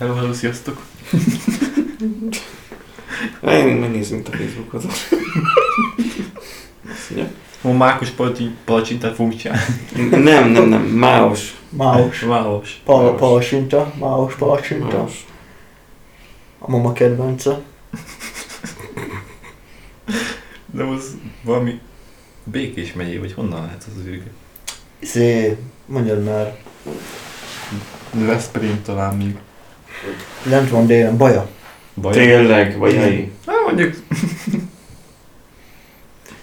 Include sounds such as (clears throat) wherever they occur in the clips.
Hello, hello, sziasztok. Én megnézzünk a Facebookot. Ma Mákos palacsi, palacsintát fogunk csinálni. Nem, nem, nem, máos. Máos. Máos. palacsinta. Máos palacsinta. máos. A mama kedvence. De az valami Békés megyé, vagy honnan lehet az ürge? Izé, mondjad már. Veszprém talán még. Lent van délen, baja. Baj? Tényleg, helyi. Hát mondjuk,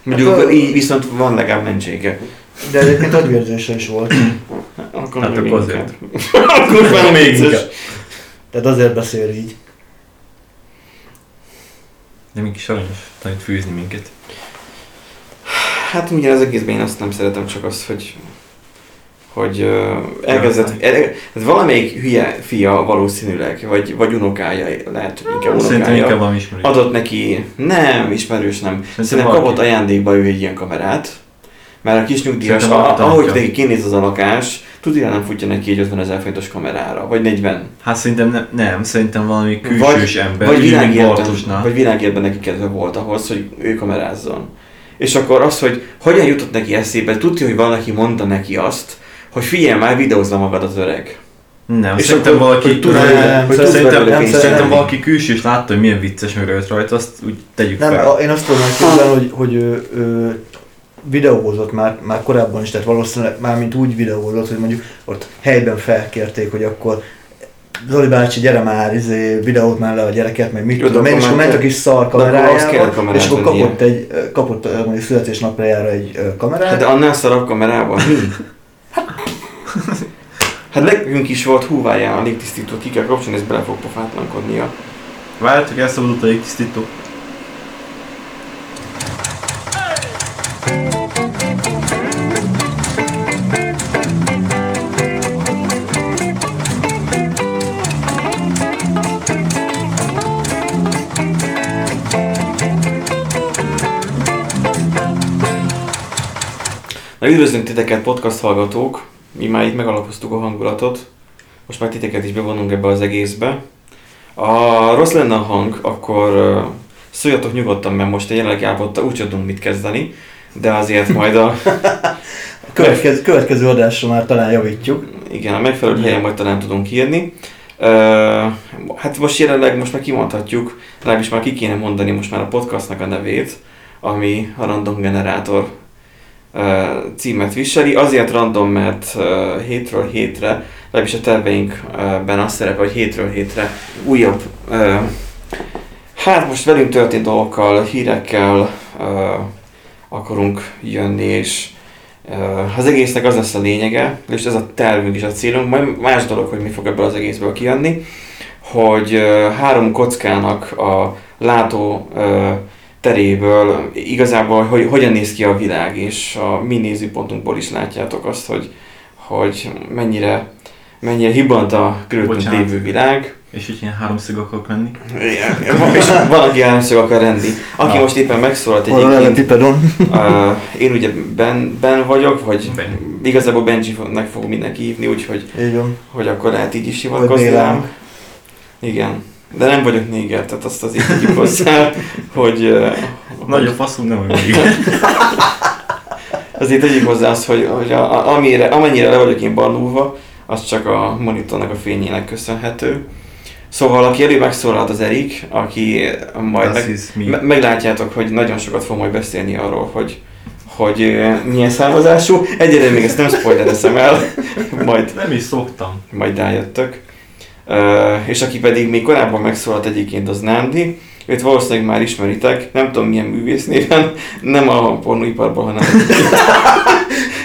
Mondjuk Hát, akkor így viszont van legalább mentsége. De egyébként agyvérzése is volt. Akkor Hát akkor inkább. (laughs) akkor már még. Tehát azért beszél így. de mink is aranyos, tanít fűzni minket. Hát ugye az egészben én azt nem szeretem, csak azt, hogy hogy elkezdett, el, hát valamelyik hülye fia valószínűleg, vagy, vagy unokája, lehet, hogy inkább Szerintem inkább unokája, valami ismerős. adott neki, nem, ismerős nem, Szerintem valaki- kapott ajándékba ő egy ilyen kamerát, mert a kis nyugdíjas, Szerintem a, ahogy neki kinéz az a lakás, tudja nem futja neki egy 50 ezer forintos kamerára, vagy 40. Hát szerintem ne, nem, szerintem valami külsős ember, vagy így még világérben, vagy világérben neki kedve volt ahhoz, hogy ő kamerázzon. És akkor az, hogy hogyan jutott neki eszébe, tudja, hogy valaki mondta neki azt, hogy figyelj már, videózza magad az öreg. Nem, És szerintem akkor- valaki hogy nem, hogy tudsz szerintem, pénzt szerintem valaki külsős látta, hogy milyen vicces meg rajta rajta, azt úgy tegyük Nem, fel. én azt tudom elképzelni, hogy, hogy ő, ő videózott már, már korábban is, tehát valószínűleg már mint úgy videózott, hogy mondjuk ott helyben felkérték, hogy akkor Zoli bácsi, gyere már, izé, videót már le a gyereket, meg mit Jó, tudom én, és akkor ment a kis szar kamerát és akkor kapott egy, kapott mondjuk születésnapjára egy kamerát. Hát de annál szarabb kamerában mi? (laughs) Hát nekünk is volt húváján a légtisztítót, ki kell kapcsolni, ez bele fog pofátlankodnia. Várjátok, elszabadult a légtisztító. Na üdvözlünk titeket podcast hallgatók, mi már itt megalapoztuk a hangulatot, most már titeket is bevonunk ebbe az egészbe. Ha rossz lenne a hang, akkor szóljatok nyugodtan, mert most a jelenlegi állapottal úgy tudunk mit kezdeni, de azért majd a, (laughs) A következő, következő adásra már talán javítjuk. igen, a megfelelő helyen majd talán tudunk írni. Ö, hát most jelenleg most már kimondhatjuk, legalábbis már ki kéne mondani most már a podcastnak a nevét, ami a Random Generator ö, címet viseli. Azért random, mert hétről hétre, legalábbis a terveinkben az szerepel, hogy hétről hétre újabb, hát most velünk történt dolgokkal, hírekkel akarunk jönni, és az egésznek az lesz a lényege, és ez a tervünk is a célunk, majd más dolog, hogy mi fog ebből az egészből kijönni, hogy három kockának a látó teréből igazából hogy, hogyan néz ki a világ, és a mi nézőpontunkból is látjátok azt, hogy, hogy mennyire, mennyire hibant a körülöttünk lévő világ. És így ilyen háromszög akarok lenni. Igen, és van, aki háromszög akar lenni. Aki Na. most éppen megszólalt egyébként, Pipedon? uh, (laughs) én ugye ben, ben vagyok, vagy Ben. igazából Benji-nek fog mindenki hívni, úgyhogy hogy akkor lehet így is hivatkozni rám. Igen. De nem vagyok néger, tehát azt azért tegyük hozzá, (laughs) hogy, Nagy a nem olyan még. (laughs) Azért tegyük hozzá azt, hogy, hogy a, a, amire, amennyire le vagyok én barnulva, az csak a monitornak a fényének köszönhető. Szóval aki elő megszólalt az Erik, aki majd Das meg, me. me, meglátjátok, hogy nagyon sokat fog majd beszélni arról, hogy, hogy milyen származású. Egyelőre még ezt nem spoilerezem el, (laughs) majd, Nem is szoktam. majd rájöttök. És aki pedig még korábban megszólalt egyébként az Nándi, őt valószínűleg már ismeritek, nem tudom milyen művész néven, nem a pornóiparban, hanem, (laughs)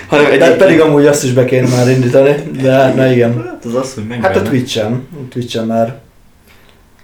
hanem De egyébként, pedig amúgy azt is be kéne már indítani, de na igen. Hát az az, hogy meg Hát a Twitch-en, a Twitch-en már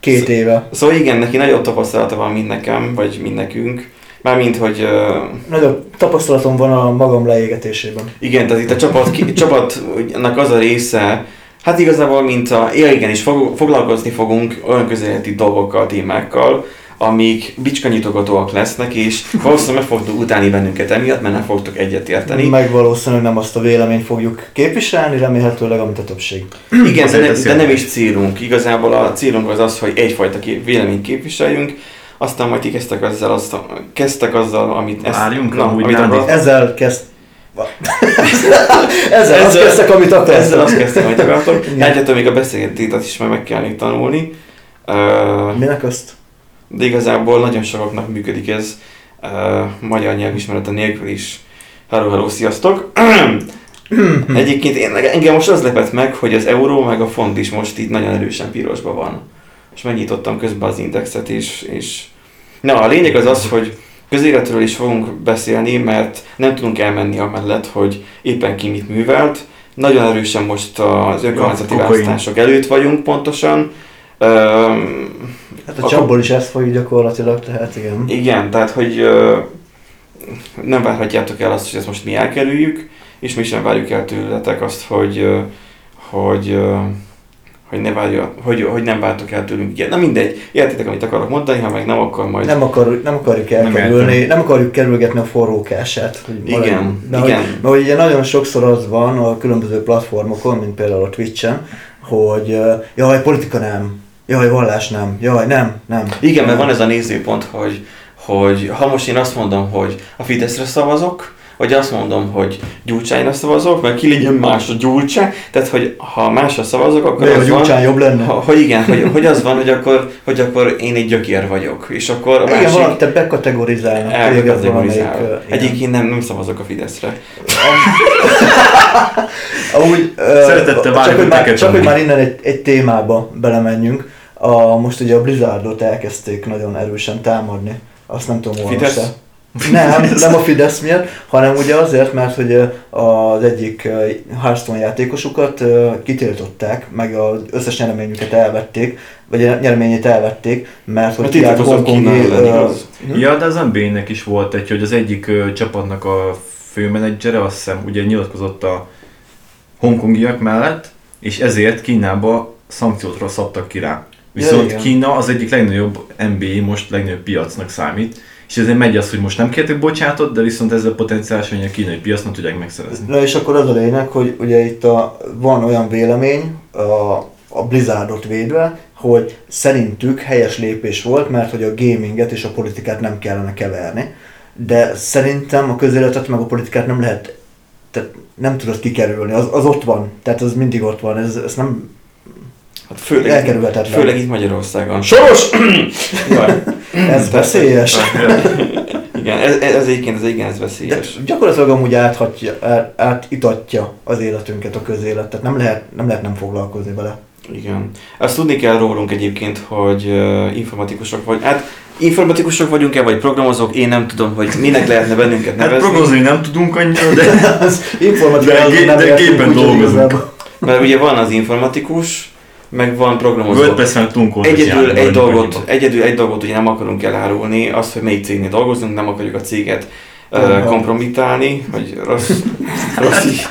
két Sz- éve. Szóval igen, neki nagyobb tapasztalata van, mint nekem, vagy mint nekünk. Mármint, hogy uh, Nagyobb tapasztalatom van a magam leégetésében. igen, tehát itt a csapat, ki, csapatnak az a része, hát igazából, mint a, ja, igen, is fog, foglalkozni fogunk olyan közeleti dolgokkal, témákkal, amik bicskanyitogatóak lesznek, és valószínűleg meg fogtok utálni bennünket emiatt, mert nem fogtok egyetérteni. Meg valószínűleg nem azt a véleményt fogjuk képviselni, remélhetőleg, amit a többség. (clears throat) Igen, de, ne, de nem is célunk. Igazából a célunk az az, hogy egyfajta kép, véleményt képviseljünk, aztán majd ti kezdtek azzal, azt, kezdtek azzal amit... Várjunk, na, amit Ezzel kezd... (laughs) ezzel, azt Ezzel- kezdtek, amit akartam. Ezzel azt kezdtem, hogy akartok. Egyáltalán még a beszélgetést is már meg kell még tanulni. Uh, Minek azt? de igazából nagyon sokaknak működik ez uh, magyar nyelvismerete nélkül is. Hello, hello, sziasztok! (clears throat) Egyébként én, engem most az lepett meg, hogy az euró meg a font is most itt nagyon erősen pirosban van. És megnyitottam közben az indexet is, és... Na, a lényeg az az, hogy közéletről is fogunk beszélni, mert nem tudunk elmenni amellett, hogy éppen ki mit művelt. Nagyon erősen most az önkormányzati kokain. választások előtt vagyunk pontosan. Öm, Hát a Akkor- csapból is ezt folyik gyakorlatilag, tehát igen. igen, tehát hogy nem várhatjátok el azt, hogy ezt most mi elkerüljük, és mi sem várjuk el tőletek azt, hogy, hogy, hogy, ne várja, hogy, hogy nem vártok el tőlünk ilyen. Na mindegy, értitek, amit akarok mondani, ha meg nem, akkor majd... Nem, akar, nem akarjuk elkerülni, nem, nem akarjuk kerülgetni a forrókását. Hogy Igen. De igen. Hogy, mert ugye nagyon sokszor az van a különböző platformokon, mint például a Twitch-en, hogy jaj, politika nem, jaj, vallás nem, jaj, nem, nem. Igen, mert nem. van ez a nézőpont, hogy, hogy ha most én azt mondom, hogy a Fideszre szavazok, vagy azt mondom, hogy Gyurcsányra szavazok, mert ki legyen más a Gyurcsány, tehát hogy ha másra szavazok, akkor De, az hogy van, Gyurcsány jobb lenne. Ha, hogy igen, hogy, hogy az van, hogy akkor, hogy akkor én egy gyökér vagyok, és akkor a igen, másik valamit te bekategorizálnak. elkategorizál. igen. Egyébként nem, nem szavazok a Fideszre. (laughs) Amúgy, Szeretettel csak, várjuk, hogy hogy már, csak hogy már innen egy, egy témába belemenjünk. A, most ugye a Blizzardot elkezdték nagyon erősen támadni. Azt nem tudom, Fidesz? Nem, nem a Fidesz miatt, hanem ugye azért, mert hogy az egyik Hearthstone játékosukat kitiltották, meg az összes nyereményüket elvették, vagy a nyereményét elvették, mert hogy kiállt hongkongi, igaz? Ja, de az NBA-nek is volt egy, hogy az egyik csapatnak a főmenedzsere, azt hiszem, ugye nyilatkozott a hongkongiak mellett, és ezért Kínába szankciótra szabtak ki rá. Viszont igen. Kína az egyik legnagyobb NBA, most legnagyobb piacnak számít, és ezért megy az, hogy most nem kértek bocsánatot, de viszont ezzel potenciálisan a kínai piac nem tudják megszerezni. Na és akkor az a lényeg, hogy ugye itt a, van olyan vélemény a, a Blizzardot védve, hogy szerintük helyes lépés volt, mert hogy a gaminget és a politikát nem kellene keverni. De szerintem a közéletet meg a politikát nem lehet, tehát nem tudod kikerülni, az, az ott van, tehát az mindig ott van, ez, ez nem Hát főleg, elkerülhetetlen. főleg itt Magyarországon. Soros! (clears throat) Ez veszélyes. (clears throat) Igen, ez, ez egyébként ez igen, ez De veszélyes. gyakorlatilag amúgy áthatja, át, átitatja az életünket a közélet, tehát nem lehet nem, lehet nem foglalkozni vele. Igen. Azt tudni kell rólunk egyébként, hogy uh, informatikusok vagy. Hát informatikusok vagyunk-e, vagy programozók, én nem tudom, hogy minek lehetne bennünket Hát nevezni. prognozni nem tudunk annyira, de (laughs) Az informatika De de értünk, gépen dolgozunk. Mert ugye van az informatikus, meg van programozó. WordPress-en Egyedül egy, dolgot, annyiba. egyedül egy dolgot ugye nem akarunk elárulni, az, hogy melyik cégnél dolgozunk, nem akarjuk a céget uh, kompromitálni, vagy rossz, rossz,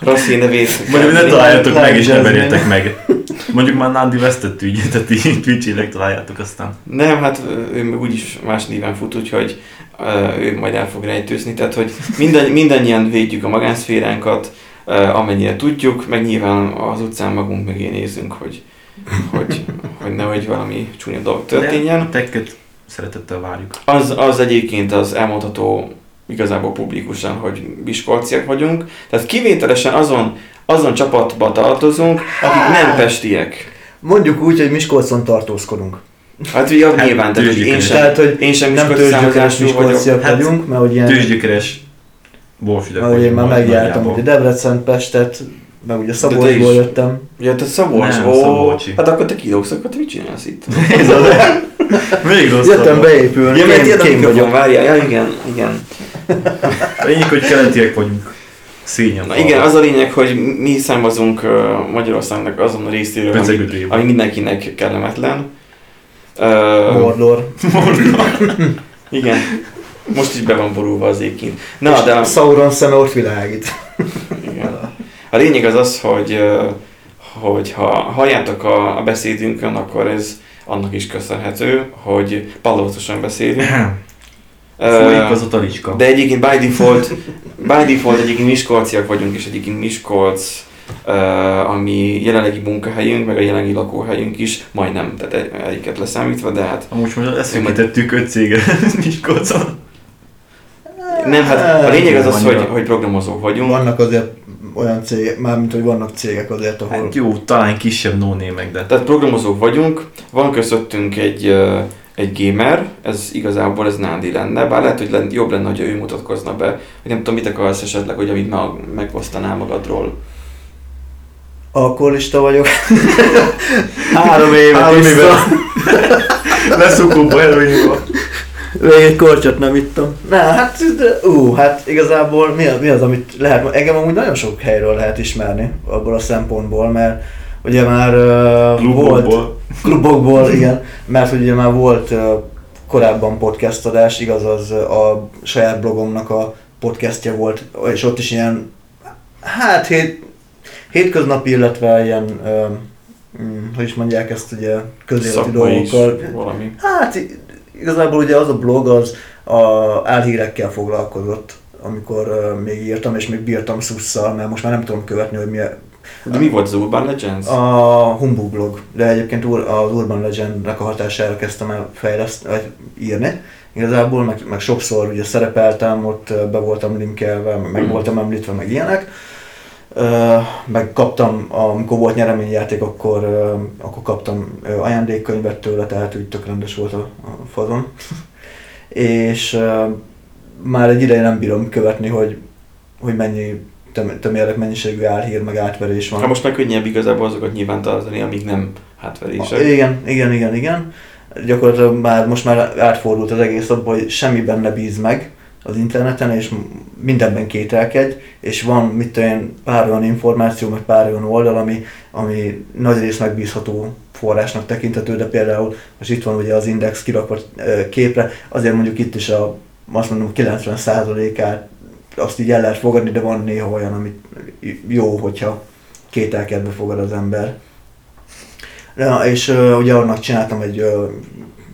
rossz nevét. Mondjuk ne találjátok meg és ne meg. Mondjuk már Nandi vesztett ügyet, tehát így Twitch-ileg találjátok aztán. Nem, hát ő úgyis más néven fut, úgyhogy ő majd el fog rejtőzni. Tehát, hogy minden, mindannyian védjük a magánszféránkat, amennyire tudjuk, meg nyilván az utcán magunk mögé nézünk, hogy, hogy, hogy nehogy valami csúnya dolog történjen. A tekket szeretettel várjuk. Az, az egyébként az elmondható igazából publikusan, hogy miskolciak vagyunk. Tehát kivételesen azon, azon csapatba tartozunk, akik nem pestiek. Mondjuk úgy, hogy Miskolcon tartózkodunk. Hát ugye Hát, nyilván, tehát hogy én sem, Tehát, hogy én sem nem miskolci származású vagyok. Hát, vagyunk, mert hogy ilyen, Tőzsgyökeres Wolfidak mert ugye már megjártam ugye Debrecen, Pestet, meg ugye Szabolcsból jöttem. Ja, te Szabolcs, Nem, ó, Szabolcsi. hát akkor te kilógsz, akkor te mit csinálsz itt? (laughs) Ez az. Még rosszabb. Jöttem beépülni, Ja, mert kém, kém vagyok. várjál, ja igen, igen. Lényeg, hogy keletiek vagyunk. Szényen. Na igen, az a lényeg, hogy mi származunk uh, Magyarországnak azon a részéről, ami, ami mindenkinek kellemetlen. Uh, Mordor. igen, most is be van borulva az éjként. Na, de Sauron szeme ott világít. igen. a lényeg az az, hogy, hogy ha halljátok a, a beszédünkön, akkor ez annak is köszönhető, hogy pallótosan beszélünk. Folyik az a talicska. de egyébként by default, by default egyébként Miskolciak vagyunk, és egyébként Miskolc, uh, ami jelenlegi munkahelyünk, meg a jelenlegi lakóhelyünk is, majdnem, tehát egy- egyiket leszámítva, de hát Amúgy most leszűkítettük öt céget (laughs) Miskolcon. Nem, hát a lényeg az az, hogy, hogy programozók vagyunk. Vannak azért olyan cégek, mármint hogy vannak cégek azért, ahol... Hát jó, talán kisebb no de Tehát programozók vagyunk, van közöttünk egy, egy gamer, ez igazából ez Nándi lenne, bár lehet, hogy lenne, jobb lenne, hogy ő mutatkozna be, hogy nem tudom, mit akarsz esetleg, hogy amit meg, megosztanál magadról. Alkoholista vagyok. (laughs) Három éve Három éve. (laughs) leszukóba előnyúva. Még egy korcsot nem ittam. Na, hát, de, ú, hát igazából mi az, mi az, amit lehet, engem amúgy nagyon sok helyről lehet ismerni abból a szempontból, mert ugye már uh, volt, Klubokból. klubokból, igen, mert ugye már volt uh, korábban podcast adás, igaz, az a saját blogomnak a podcastja volt, és ott is ilyen, hát hét, hétköznapi, illetve ilyen, uh, hogy is mondják ezt ugye, közéleti dolgokkal, valami. Hát igazából ugye az a blog az a álhírekkel foglalkozott, amikor uh, még írtam, és még bírtam szusszal, mert most már nem tudom követni, hogy mi a, De mi volt az Urban Legends? a Humbug blog. De egyébként az Urban Legendnek a hatására kezdtem el fejleszteni, vagy írni. Igazából, meg, meg sokszor ugye szerepeltem, ott be voltam linkelve, meg, Mhm. voltam említve, meg ilyenek. Meg kaptam, amikor volt nyereményjáték, akkor, akkor kaptam ajándékkönyvet tőle, tehát úgy tök rendes volt a, a fazon. (laughs) és már egy ideje nem bírom követni, hogy, hogy mennyi töm- tömérek mennyiségű álhír, meg átverés van. Hát most már könnyebb igazából azokat nyilván tartani, amíg nem hátverések. Igen, igen, igen, igen. Gyakorlatilag már most már átfordult az egész abban, hogy semmiben ne bíz meg az interneten, és mindenben kételkedj, és van mit én, pár olyan információ, meg pár olyan oldal, ami, ami nagy rész megbízható forrásnak tekinthető, de például most itt van ugye az index kirakva ö, képre, azért mondjuk itt is a, azt mondom 90%-át azt így el lehet fogadni, de van néha olyan, amit jó, hogyha kételkedve fogad az ember. Ja, és uh, ugye annak csináltam egy uh,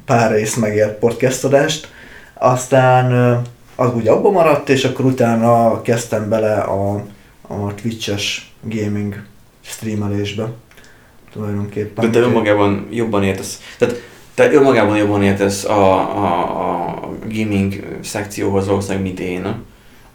pár rész megért podcast adást, aztán uh, az úgy abba maradt, és akkor utána kezdtem bele a, a Twitch-es gaming streamelésbe tulajdonképpen. De te önmagában jobban értesz. Tehát te önmagában jobban értesz a, a, a gaming szekcióhoz valószínűleg, mint én.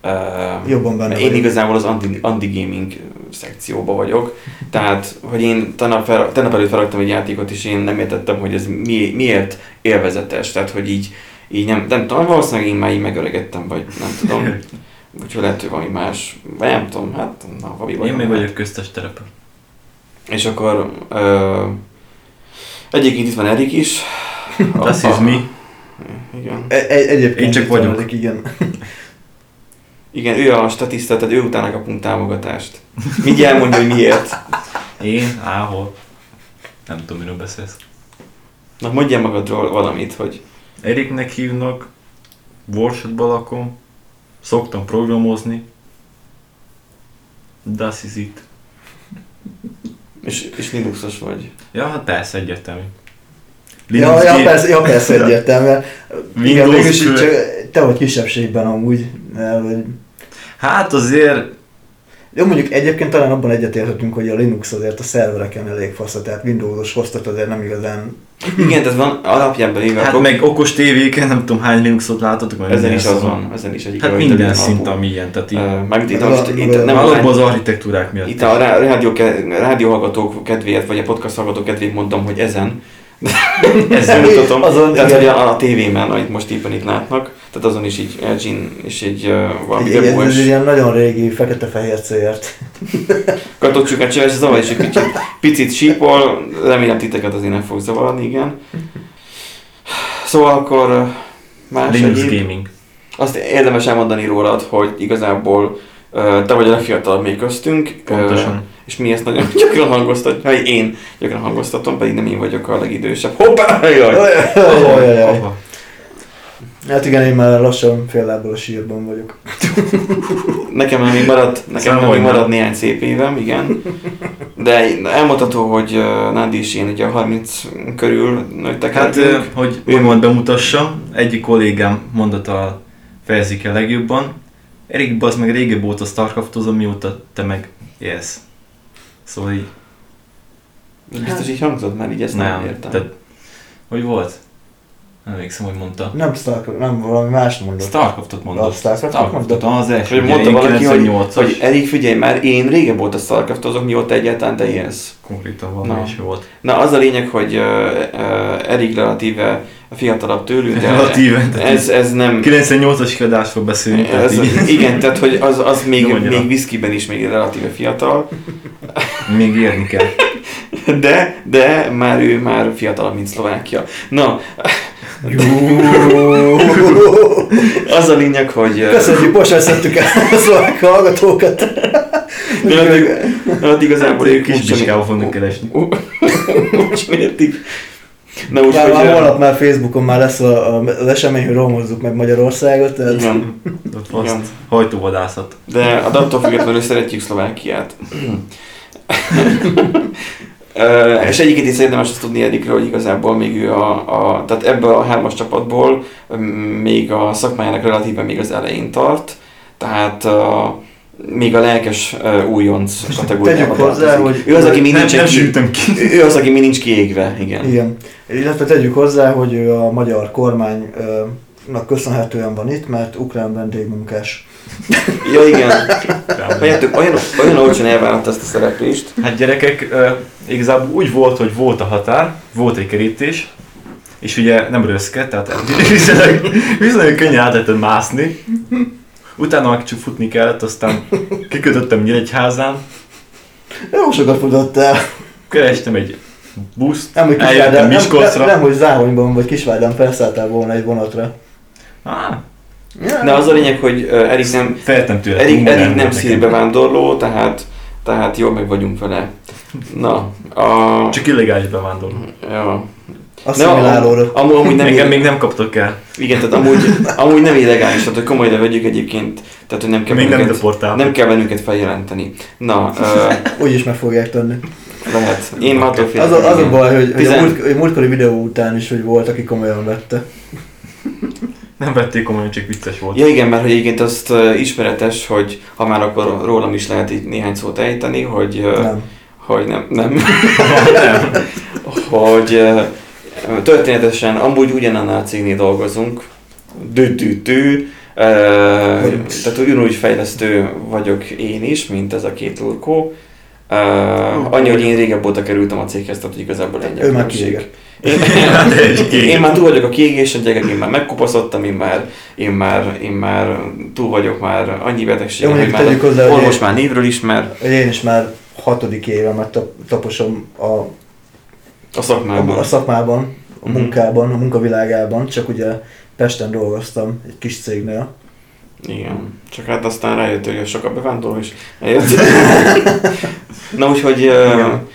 Uh, Jobban benne Én vagyok. igazából az anti, anti-gaming szekcióba vagyok. Tehát, hogy én tegnap, fel, tegnap előtt felraktam egy játékot, és én nem értettem, hogy ez mi, miért élvezetes. Tehát, hogy így, így nem, nem tudom, valószínűleg én már így megöregettem, vagy nem tudom. (laughs) Úgyhogy lehet, hogy valami más, vagy nem tudom, hát na, valami Én még vagyok köztes terepen. És akkor ö, egyébként itt van Erik is. (laughs) Das is me. Igen. E- e- egyébként Én csak vagyok. ezek, igen. (laughs) Igen, ő a statiszta, tehát ő utána kapunk támogatást. Mindjárt elmondja, hogy miért. Én? Áhol? Nem tudom, miről beszélsz. Na mondjál magadról valamit, hogy Eriknek hívnak, Warshatban lakom, szoktam programozni, Das is it. és, és Linuxos vagy. Ja, hát persze, egyértelmű. Ja, ja, persze, ja, persze egyértelműen. (laughs) Igen, mégis csak te vagy kisebbségben amúgy. mert hogy- Hát azért, Jó, mondjuk egyébként talán abban egyetérthetünk, hogy a Linux azért a szervereken elég fasz, tehát Windows-os hostot azért nem igazán Igen, ez van alapjában éve. hát meg okos tévéken (laughs) nem tudom hány Linuxot látotok, meg ezen is az van, ezen is egy Hát minden szint, ami ilyen, tehát így, Ö, Mármint itt, Meg most, a- itt meg a- nem a alapból az architektúrák miatt. Itt a rá- rádió, ke- rádióhallgatók kedvéért, vagy a podcast hallgatók kedvéért mondtam, hogy ezen. (laughs) Ezzel mutatom. Azon, Tehát, igen. hogy a, a tévémen, amit most éppen itt látnak, tehát azon is így LG-n és egy uh, valami egy, egy, ez demo egy ilyen nagyon régi fekete-fehér célt. Kartocsukat csinál, és zavar is egy picit, picit sípol, remélem titeket azért nem fog zavarni, igen. Szóval akkor más Linux egyéb. Gaming. Azt érdemes elmondani rólad, hogy igazából uh, te vagy a legfiatalabb még köztünk. Pontosan. És mi ezt nagyon gyakran hangoztatjuk, vagy én gyakran hangoztatom, pedig nem én vagyok a legidősebb. Hoppá! Jaj! Ajajajaj. Aha. Hát igen, én már lassan fél lábbal a sírban vagyok. Nekem még maradt, nekem Szóval még maradt néhány szép évem, igen. De elmondható, hogy Nádi is én ugye a 30 körül nőttek Hát, lettünk. ö, hogy úgymond bemutassam, egyik kollégám mondata fejezik el legjobban. Erik, az meg régebb óta Starcraftozom, mióta te meg yes. Szóval így Biztos így hangzott már, így ezt nem, nem. értem. Tehát, hogy volt? Nem emlékszem, hogy mondta. Nem Starcraft, nem valami más mondott. Starcraftot mondott. A Starcraftot Starcraftot, mondott? az első. Hogy mondta én valaki, hogy, 98-as. hogy Erik, figyelj már, én régebb volt a Starcraftozok, mióta egyáltalán te élsz. Konkrétan valami Na. is volt. Na, az a lényeg, hogy uh, uh, Erik relatíve fiatalabb tőlünk, de Relatíve, tehát ez, ez nem... 98-as kiadásról beszélünk. tehát Ez, így- igen, tehát hogy az, az még, még viszkiben is még relatíve fiatal, Még érni kell. (laughs) de, de már ő már fiatalabb, mint Szlovákia. Na, (laughs) az a lényeg, hogy... Köszönjük, most veszettük el a szlovák hallgatókat. De addig, addig igazából ők Kis sem- biskával fognak keresni. (laughs) úgy értik. Na Már, úgyhogy... már uh, holnap már Facebookon már lesz a, a, az esemény, hogy romozzuk meg Magyarországot. Tehát Igen. Igen. hajtóvadászat. De a attól függetlenül szeretjük Szlovákiát. És egyébként is érdemes azt tudni Erikről, hogy igazából még ő a, a tehát ebből a hármas csapatból mm, még a szakmájának relatíve még az elején tart, tehát a, még a lelkes uh, újonc kategóriába Tegyük hozzá, tartozik. hogy- ő az, aki még nem, nincsen nem ki, ő az, aki még nincs kiégve, igen. Igen. Illetve tegyük hozzá, hogy ő a magyar kormánynak köszönhetően van itt, mert ukrán vendégmunkás. Ja igen, olyan, olyan, olyan olcsón elvállalta ezt a szereplést. Hát gyerekek, uh, igazából úgy volt, hogy volt a határ, volt egy kerítés, és ugye nem röszke, tehát viszonylag, viszonylag könnyen át lehetett mászni. Utána már kicsit futni kellett, aztán kikötöttem Nyíregyházán, Jó sokat futott el. kerestem egy buszt, Nem, hogy eljöttem Miskolcra. nem, nem, hogy Záhonyban vagy Kisvárdán felszálltál volna egy vonatra. Ah, De az a lényeg, hogy Erik nem, feltem tőle. Erik, Erik nem szírbevándorló, tehát, tehát jól meg vagyunk vele. Na, a... Csak illegális bevándorló. Ja. Asszimilálódott. amúgy, amúgy nem, Engem még... még nem kaptak el. Igen, tehát amúgy, (laughs) amúgy nem illegális, tehát hogy komolyra vegyük egyébként, tehát hogy nem kell Még nem bennünket, deportáltak. nem kell bennünket feljelenteni. Na, ö, (laughs) Úgyis meg fogják tenni. lehet. Én már attól félek. Az a, az a baj, hogy, hogy a Tizen- múlt, a múltkori videó után is, hogy volt, aki komolyan vette. (laughs) Nem vették komolyan, csak vicces volt. Ja igen, mert hogy egyébként azt ö, ismeretes, hogy ha már akkor rólam is lehet így néhány szót ejteni, hogy, ö, Nem. hogy nem, nem, nem. hogy ö, történetesen amúgy ugyanannál a cégnél dolgozunk, dü-dü-dü, ö, tehát ugyanúgy fejlesztő vagyok én is, mint ez a két lurkó. Uh, annyi, hogy én régebb óta kerültem a céghez, tehát hogy igazából a Ő már kiégett. Én, (laughs) egy kiégett. én már túl vagyok a kiégésen, gyerekek, én már megkopaszodtam, én már, én már, én már túl vagyok már annyi Jó, betegségen, hogy már hozzá, orvos én, már névről ismer én is már hatodik évemet tap, taposom a, a a, szakmában. a szakmában, a munkában, a munkavilágában, csak ugye Pesten dolgoztam egy kis cégnél. Igen, csak hát aztán rájött, hogy sok a bevándorló is eljött. (laughs) Na úgyhogy uh, Igen.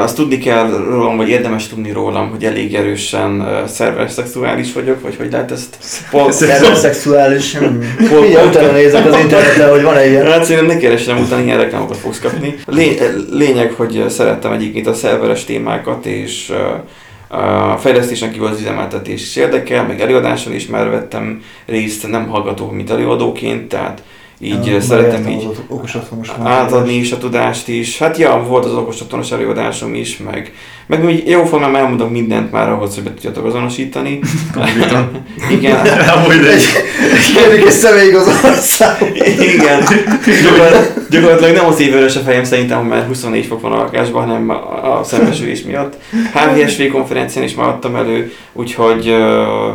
azt tudni kell rólam, vagy érdemes tudni rólam, hogy elég erősen uh, szerves szexuális vagyok, vagy hogy lehet ezt pont, Szerves szexuális, Mindjárt utána nézek az interneten, hogy van-e ilyen. Hát szerintem ne keresem utána, ilyen reklámokat fogsz kapni. Lé- lényeg, hogy szerettem egyébként a szerveres témákat, és uh, a fejlesztésen kívül az üzemeltetés is érdekel, meg előadáson is már vettem részt, nem hallgató, mint előadóként, tehát így Ja, szeretem így átadni is a tudást is. Hát ja, volt az okos otthonos előadásom is, meg, meg úgy jó formán elmondom mindent már ahhoz, hogy be tudjatok azonosítani. (laughs) Igen, (laughs) Amúgy egy (laughs) Érdekes személyigazolás igen. Gyakor- Gyakorlatilag nem az évőrös a fejem szerintem, mert 24 fok van a lakásban, hanem a, a szembesülés miatt. HVSV konferencián is már adtam elő, úgyhogy ö,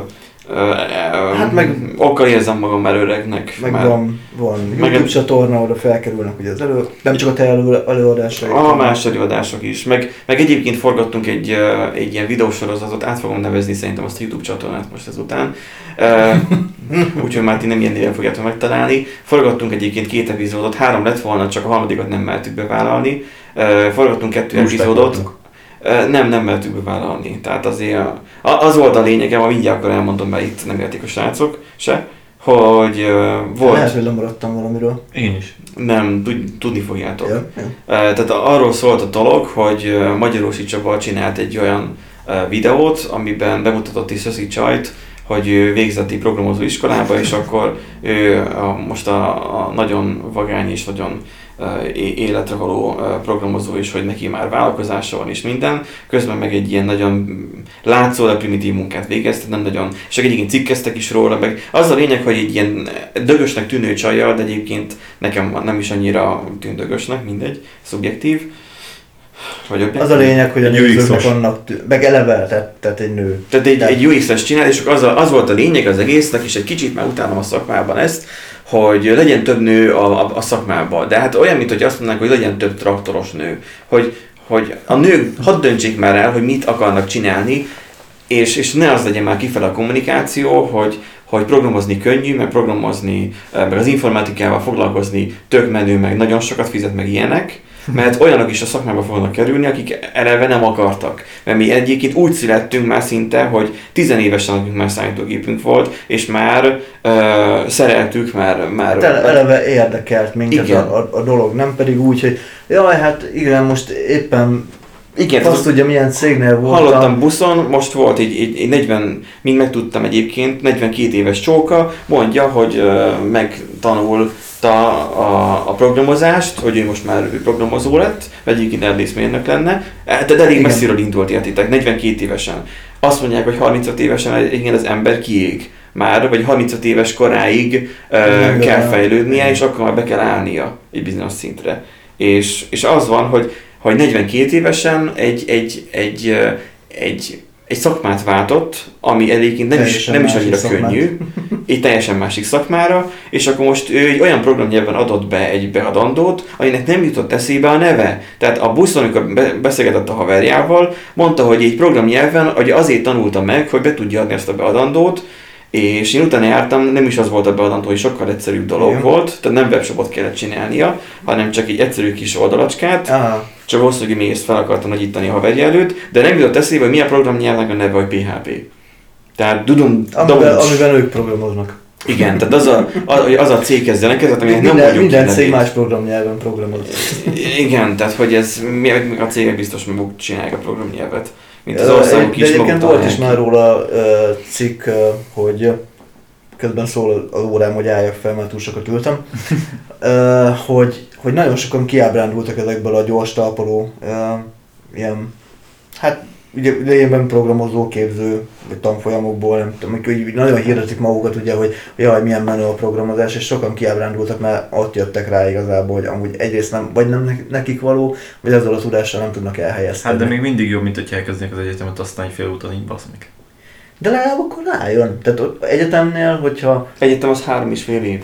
Hát meg- okkal érzem magam már öregnek. Meg már van, van Meg- YouTube csatorna, oda felkerülnek ugye az elő, nem csak a te elő, előadásra. A más előadások is. Meg, meg egyébként forgattunk egy, egy ilyen videósorozatot, át fogom nevezni szerintem azt a YouTube csatornát most ezután. (laughs) Úgyhogy már ti nem ilyen néven fogjátok megtalálni. Forgattunk egyébként két epizódot, három lett volna, csak a harmadikat nem mertük bevállalni. Forgattunk kettő Lusták epizódot. voltunk. Nem, nem mertük bevállalni. Tehát azért az volt a lényege, ma mindjárt akkor elmondom, mert itt nem értik a srácok se, hogy ö, volt, Lehet, hogy lemaradtam valamiről. Én is. nem, tud, tudni fogjátok. Ja, ja. Ö, Tehát arról szólt a dolog, hogy Magyarósi Csaba csinált egy olyan ö, videót, amiben bemutatott is Szöszi Csajt, hogy ő végzett egy programozó iskolába, és akkor ő a, most a, a nagyon vagány és nagyon életre való programozó is, hogy neki már vállalkozása van és minden, közben meg egy ilyen nagyon látszólag primitív munkát végezte, nem nagyon, és egyébként cikkeztek is róla, meg az a lényeg, hogy egy ilyen dögösnek tűnő csajjal, de egyébként nekem nem is annyira tűnt dögösnek, mindegy, szubjektív, vagy objektív. Az a lényeg, hogy a UX-os. vannak, tű- meg eleve, tehát, tehát egy nő. Tehát egy, De- egy UX-es csinál, és akkor az, a, az volt a lényeg az egésznek, és egy kicsit már utálom a szakmában ezt, hogy legyen több nő a, a, a szakmában. De hát olyan, mint hogy azt mondanák, hogy legyen több traktoros nő. Hogy, hogy a nők hadd döntsék már el, hogy mit akarnak csinálni, és, és ne az legyen már kifele a kommunikáció, hogy, hogy programozni könnyű, meg programozni, eh, meg az informatikával foglalkozni tök menő, meg nagyon sokat fizet, meg ilyenek, mert olyanok is a szakmába fognak kerülni, akik eleve nem akartak. Mert mi egyébként úgy születtünk már szinte, hogy tizenévesen nekünk már számítógépünk volt, és már uh, szereltük, már... már Hát ele- eleve érdekelt minket Igen. a, a, a dolog, nem pedig úgy, hogy jaj, hát igen, most éppen igen, azt tudja milyen cégnél voltam. Hallottam buszon, most volt egy, egy, egy 40, mind megtudtam egyébként, 42 éves csóka, mondja, hogy ö, megtanulta a, a programozást, hogy ő most már programozó lett, vagy egyébként erdészmérnök lenne, de elég messziről indult értitek, 42 évesen. Azt mondják, hogy 35 évesen igen, az ember kiég már, vagy 35 éves koráig ö, Igen, kell fejlődnie, és akkor már be kell állnia egy bizonyos szintre. És, és az van, hogy hogy 42 évesen egy, egy, egy, ö, egy, egy szakmát váltott, ami egyébként nem is, nem is annyira szakmát. könnyű, egy teljesen másik szakmára, és akkor most ő egy olyan programnyelven adott be egy beadandót, aminek nem jutott eszébe a neve. Tehát a buszon, amikor be- beszélgetett a haverjával, mondta, hogy egy programnyelven hogy azért tanulta meg, hogy be tudja adni ezt a beadandót, és én utána jártam, nem is az volt a beadandó, hogy sokkal egyszerűbb dolog Igen. volt, tehát nem webshopot kellett csinálnia, hanem csak egy egyszerű kis oldalacskát, Ah, csak valószínűleg még ezt fel akarta nagyítani a haverja előtt, de nem jutott eszébe, hogy mi a programnyelvnek a neve, hogy PHP. Tehát dudum, amiben, amiben ők programoznak. Igen, tehát az a, az, a cég ezzel elkezdett, aminek nem mondjuk minden cég más programnyelven programoz. Igen, tehát hogy ez, mi, a cégek biztos maguk csinálják a programnyelvet, mint az országok de is maguk egyébként volt is már róla ö, cikk, ö, hogy közben szól az órám, hogy álljak fel, mert túl sokat ültem, hogy, hogy nagyon sokan kiábrándultak ezekből a gyors talpaló ilyen, hát ugye lényegben programozó képző, vagy tanfolyamokból, nem tudom, amikor így nagyon hirdetik magukat, ugye, hogy jaj, milyen menő a programozás, és sokan kiábrándultak, mert ott jöttek rá igazából, hogy amúgy egyrészt nem, vagy nem ne- nekik való, vagy ezzel a tudással nem tudnak elhelyezkedni. Hát de még mindig jobb, mint hogyha elkezdenék az egyetemet, aztán egy fél úton így basznik. De legalább akkor rájön. Tehát egyetemnél, hogyha Egyetem az három és fél év.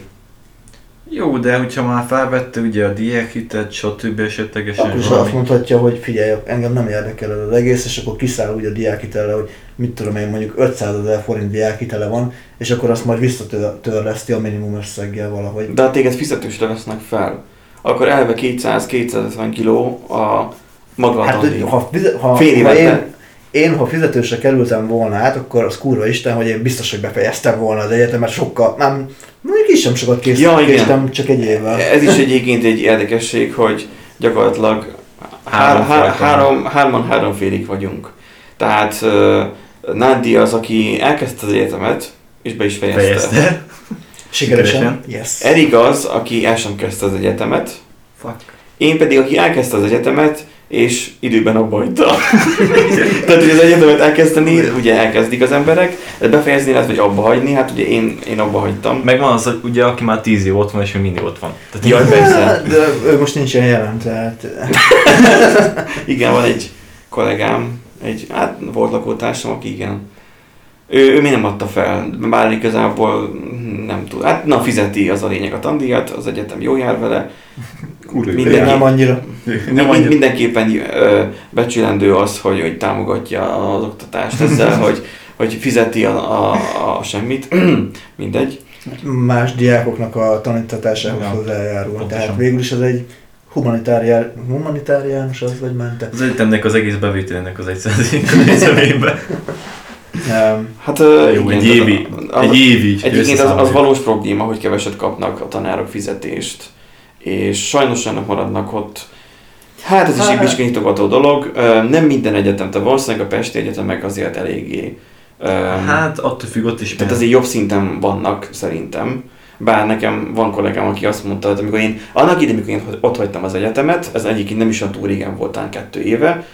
Jó, de hogyha már felvette ugye a diákhitet, stb. esetlegesen akkor is valami- azt mondhatja, hogy figyelj, engem nem érdekel ez az egész, és akkor kiszáll úgy a diákhitelre, hogy mit tudom én, mondjuk 500 ezer forint diákhitele van, és akkor azt majd visszatörleszti a minimum összeggel valahogy. De ha téged fizetősre vesznek fel, akkor elve 200-250 kiló a maga Hát, ha, fize- ha, Fél ha évente. én, én, ha fizetősre kerültem volna át, akkor az kurva Isten, hogy én biztos, hogy befejeztem volna az egyetemet sokkal, nem, mondjuk is sem sokat kész, Ja, késtem, csak egy évvel. Ez is egyébként egy érdekesség, hogy gyakorlatilag Három három, há, három, hárman három félig vagyunk. Tehát uh, Nádi az, aki elkezdte az egyetemet, és be is fejezte. fejezte. (laughs) Sikeresen. Yes. Erik az, aki el sem kezdte az egyetemet, Fuck. én pedig, aki elkezdte az egyetemet, és időben abba hagyta. (laughs) Tehát, hogy az egyetemet elkezdeni, ugye elkezdik az emberek, de befejezni lehet, hogy abba hagyni, hát ugye én, én abba hagytam. Meg van az, hogy ugye aki már 10 év ott van, és még mindig ott van. Tehát Jaj, persze. Hát, (laughs) De ő most nincsen jelen, tehát... (laughs) Igen, van egy kollégám, egy, hát volt lakótársam, aki igen. Ő, ő még nem adta fel, bár igazából nem tud. Hát na, fizeti az a lényeg a tandíjat, az egyetem jó jár vele. Kurva. Mindenki-. Nem annyira. Nem annyira. Mindenképpen ö, becsülendő az, hogy, hogy támogatja az oktatást ezzel, hogy, hogy fizeti a, a, a semmit. (clears throat) Mindegy. Más diákoknak a tanítatásához Ja. hozzájárul. Pontosan. Tehát végül is ez egy humanitárián, humanitáriánus az, vagy mente. Az egyetemnek az egész bevételének az egy százaléka Hát Jó, igen, egy évi, az- egy évig. Egyébként az, az valós probléma, hogy keveset kapnak a tanárok fizetést, és sajnos olyanok maradnak ott. Hát ez is egy Hát- vizsgányitogató dolog. Ö, Nem minden egyetem, de valószínűleg a Pesti Egyetemek azért eléggé. Hát attól függ ott is. Tehát azért jobb szinten vannak szerintem. Bár nekem van kollégám, aki azt mondta, hogy amikor én, annak idején, amikor én ott hagytam az egyetemet, ez egyébként nem is olyan túl régen volt, talán kettő éve,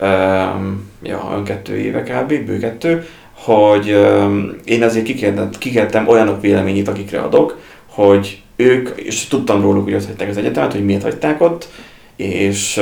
um, ja, olyan kettő éve kb, bő kettő, hogy um, én azért kikértem, kikértem olyanok véleményét, akikre adok, hogy ők, és tudtam róluk, hogy ott hagyták az egyetemet, hogy miért hagyták ott, és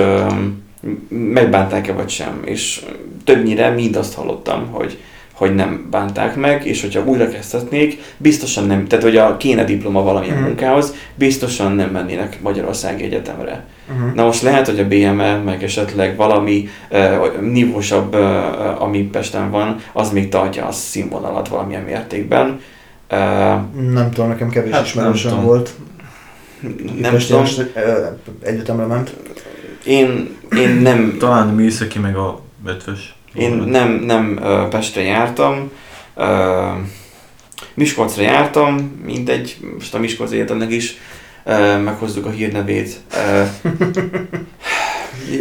megbánták-e vagy sem. És többnyire mind azt hallottam, hogy hogy nem bánták meg, és hogyha újra kezdhetnék, biztosan nem, tehát hogy a kéne diploma valamilyen Mhm. munkához, biztosan nem mennének Magyarországi Egyetemre. uh-huh. Na most lehet, hogy a BME, meg esetleg valami uh, nívósabb, uh, ami Pesten van, az még tartja a színvonalat valamilyen mértékben. Uh, Nem tudom, nekem kevés Hát, ismerősöm nem tudom. volt. nem tudom, Egyetemre ment. én, én nem, Talán a műszaki meg a ötvös. Én nem, nem Pestre jártam, Miskolcra jártam, mindegy, most a Miskolc Egyetemnek is meghozzuk a hírnevét.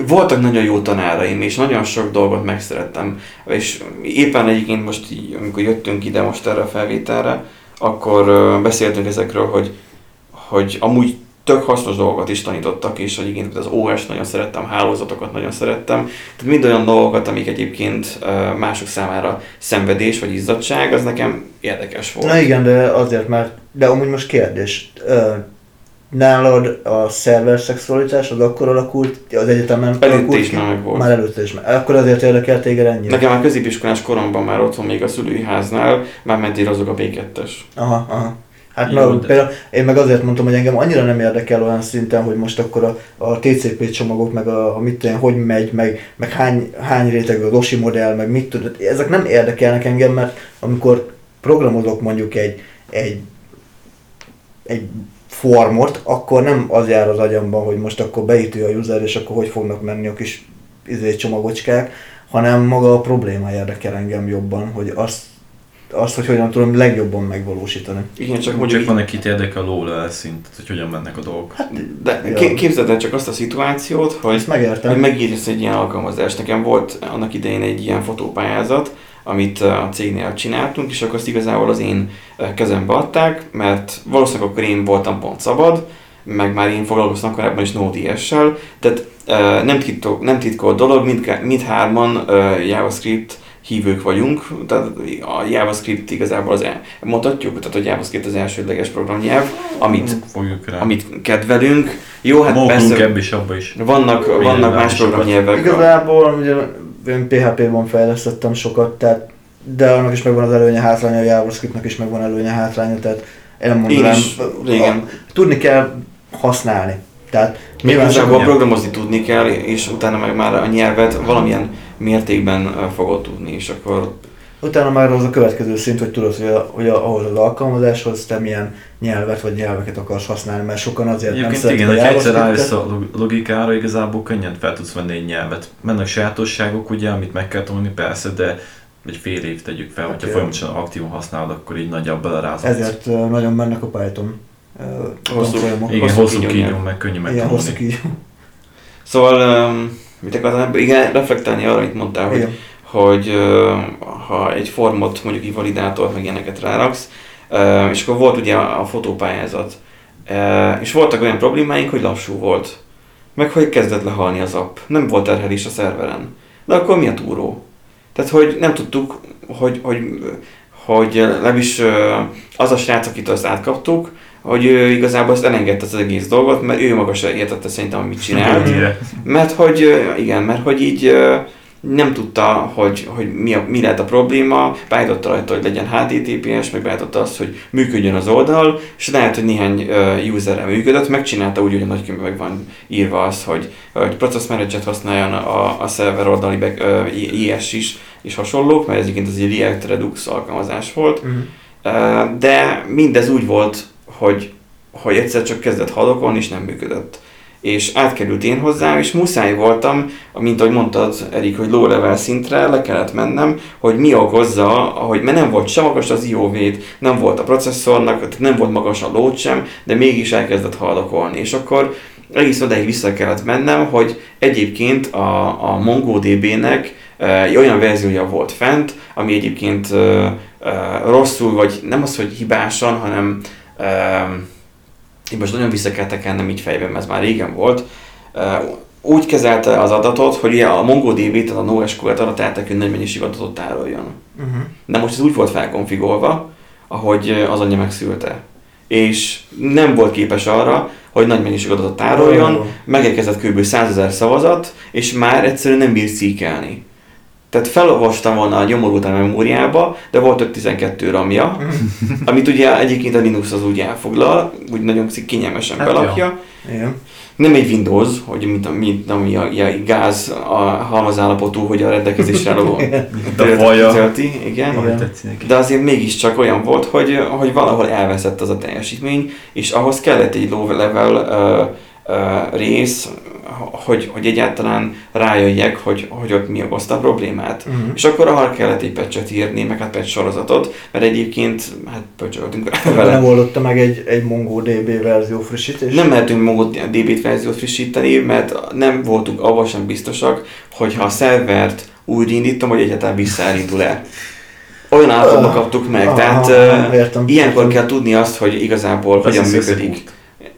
Voltak nagyon jó tanáraim, és nagyon sok dolgot megszerettem. És éppen egyébként most így, amikor jöttünk ide most erre a felvételre, akkor beszéltünk ezekről, hogy, hogy amúgy tök hasznos dolgokat is tanítottak, és hogy igen, az OS nagyon szerettem, hálózatokat nagyon szerettem. Tehát mind olyan dolgokat, amik egyébként mások számára szenvedés vagy izzadság, az nekem érdekes volt. Na igen, de azért, mert, de amúgy most kérdés. Nálad a szerver szexualitás az akkor alakult, az egyetemen Előtte alakult is ki? már megvolt. Már előtte is. Már. Akkor azért érdekel téged ennyire? Nekem már középiskolás koromban már otthon még a szülői háznál már mentél azok a B2-es. Aha, aha. Hát Jó, na, de- például én meg azért mondtam, hogy engem annyira nem érdekel olyan szinten, hogy most akkor a, a TCP csomagok, meg a, a mit tudom, hogy megy, meg, meg hány, hány rétegű a DOSI modell, meg mit tudod, ezek nem érdekelnek engem, mert amikor programozok mondjuk egy, egy, egy formot, akkor nem az jár az agyamban, hogy most akkor beütő a user, és akkor hogy fognak menni a kis izé, csomagocskák, hanem maga a probléma érdekel engem jobban, hogy azt, azt, hogy hogyan tudom legjobban megvalósítani. Igen, csak Csak mondjuk van, akit érdekel a low szint, hogy hogyan mennek a dolgok. Hát, De ja. képzeld el csak azt a szituációt, hogy, ezt megértem. hogy megírsz egy ilyen alkalmazást. Nekem volt annak idején egy ilyen fotópályázat, amit a cégnél csináltunk, és akkor azt igazából az én kezembe adták, mert valószínűleg akkor én voltam pont szabad, meg már én foglalkoztam korábban is Node.js-sel, tehát eh, nem, titkol, nem titkolt dolog, mind, mindhárman JavaScript hívők vagyunk, tehát a JavaScript igazából az, el- mondhatjuk, tehát a JavaScript az elsődleges programnyelv, amit, amit kedvelünk. Jó, hát Módunk persze ebbe is abba is. vannak, vannak más programnyelvek. Igazából ugye én PHP-ban fejlesztettem sokat, tehát de annak is megvan az előnye, hátránya, a JavaScriptnak is megvan előnye, hátránya, tehát én nem Én mondanám, is régen. tudni kell használni. Tehát Nyilván nyilván Igazából nyelv. programozni tudni kell, és utána meg már a nyelvet valamilyen mértékben fogod tudni, és akkor utána már az a következő szint, hogy tudod, hogy, a, hogy a, ahhoz az alkalmazáshoz te milyen nyelvet vagy nyelveket akarsz használni, mert sokan azért nem Egyébként szeretik igen, a hogy egyszer rájössz a log- logikára, igazából könnyen fel tudsz venni egy nyelvet. Mennek sajátosságok, ugye, amit meg kell tanulni, persze, de egy fél év tegyük fel, hogyha Oké. folyamatosan aktívan használod, akkor így nagyjából belerázod. Ezért nagyon mennek a Python Hosszú-. Igen, hosszú kígyó meg könnyű Igen, megtanulni. hosszú kígyó. Szóval, um, mit akartam, igen, reflektálni arra, amit mondtál, hogy, Igen. hogy uh, ha egy formot, mondjuk egy validátort, meg ilyeneket ráraksz, és akkor volt ugye a, fotópályázat, és voltak olyan problémáink, hogy lassú volt, meg hogy kezdett lehalni az app, nem volt terhelés a szerveren. De akkor mi a túró? Tehát, hogy nem tudtuk, hogy, hogy, hogy legalábbis az a srác, akit azt átkaptuk, hogy ő igazából azt elengedte az egész dolgot, mert ő maga se értette szerintem, hogy mit csinált. Mert hogy, igen, mert hogy így nem tudta, hogy, hogy mi, a, mi lehet a probléma, beállította rajta, hogy legyen HTTPS, meg beállította azt, hogy működjön az oldal, és lehet, hogy néhány uh, userrel működött, megcsinálta úgy, hogy a nagykönyvben meg van írva az, hogy, hogy process manager használjon a, a szerver oldali back, uh, IS is, és hasonlók, mert ez egyébként az egy React Redux alkalmazás volt. Mhm. Uh, de mindez úgy volt, hogy, hogy egyszer csak kezdett halokon, és nem működött. És átkerült én hozzám, és muszáj voltam, mint ahogy mondtad, Erik, hogy low level szintre le kellett mennem, hogy mi okozza, hogy mert nem volt sem magas az iov nem volt a processzornak, nem volt magas a load sem, de mégis elkezdett haldokolni. És akkor egész odáig vissza kellett mennem, hogy egyébként a, a MongoDB-nek e, olyan verziója volt fent, ami egyébként rosszul, vagy nem az, hogy hibásan, hanem én most nagyon vissza kell tekernem így fejben, mert ez már régen volt, úgy kezelte az adatot, hogy ugye a MongoDB, tehát a NoSQL-t arra tehetek, hogy nagy mennyiségű adatot tároljon. Uh-huh. De most ez úgy volt felkonfigolva, ahogy az anyja megszülte. És nem volt képes arra, hogy nagy mennyiségű adatot tároljon, oh. megérkezett kb. 100 ezer szavazat, és már egyszerűen nem bír szíkelni. Tehát felolvastam volna a nyomorult a memóriába, de volt 512 ramja, (laughs) amit ugye egyébként a Linux az úgy elfoglal, úgy nagyon kényelmesen hát belakja. Nem egy Windows, hogy mint, mint ami a, a, a gáz a halmazállapotú, hogy a rendelkezésre (laughs) álló tölti, igen. igen. De azért mégiscsak olyan volt, hogy, hogy valahol elveszett az a teljesítmény, és ahhoz kellett egy low level uh, uh, rész, hogy, hogy egyáltalán rájöjjek, hogy, hogy ott mi okozta a problémát. Uh-huh. És akkor arra kellett egy patchet írni, meg hát patch sorozatot, mert egyébként hát pöcsöltünk (laughs) vele. Nem oldotta meg egy, egy MongoDB verzió frissítés? Nem mehetünk MongoDB verziót frissíteni, mert nem voltunk abban sem biztosak, hogy ha a szervert úgy indítom, hogy egyáltalán visszaállítul-e olyan állapotban ah. kaptuk meg, ah, tehát uh, értem, ilyenkor értem. kell tudni azt, hogy igazából hogyan működik.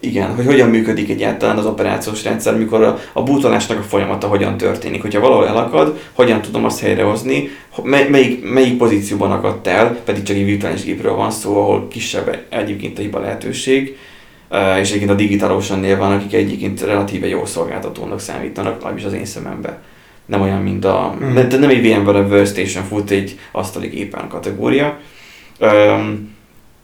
Igen, hogy hogyan működik egyáltalán az operációs rendszer, mikor a, a bootolásnak a folyamata hogyan történik. Hogyha valahol elakad, hogyan tudom azt helyrehozni, mely, melyik, melyik pozícióban akadt el, pedig csak egy virtuális gépről van szó, ahol kisebb egyébként a hiba lehetőség, és egyébként a digitálosan van, akik egyébként relatíve jó szolgáltatónak számítanak, legalábbis az én szemembe. Nem olyan, mint a, mm. de nem egy VMware Workstation fut egy asztali gépen kategória. Um,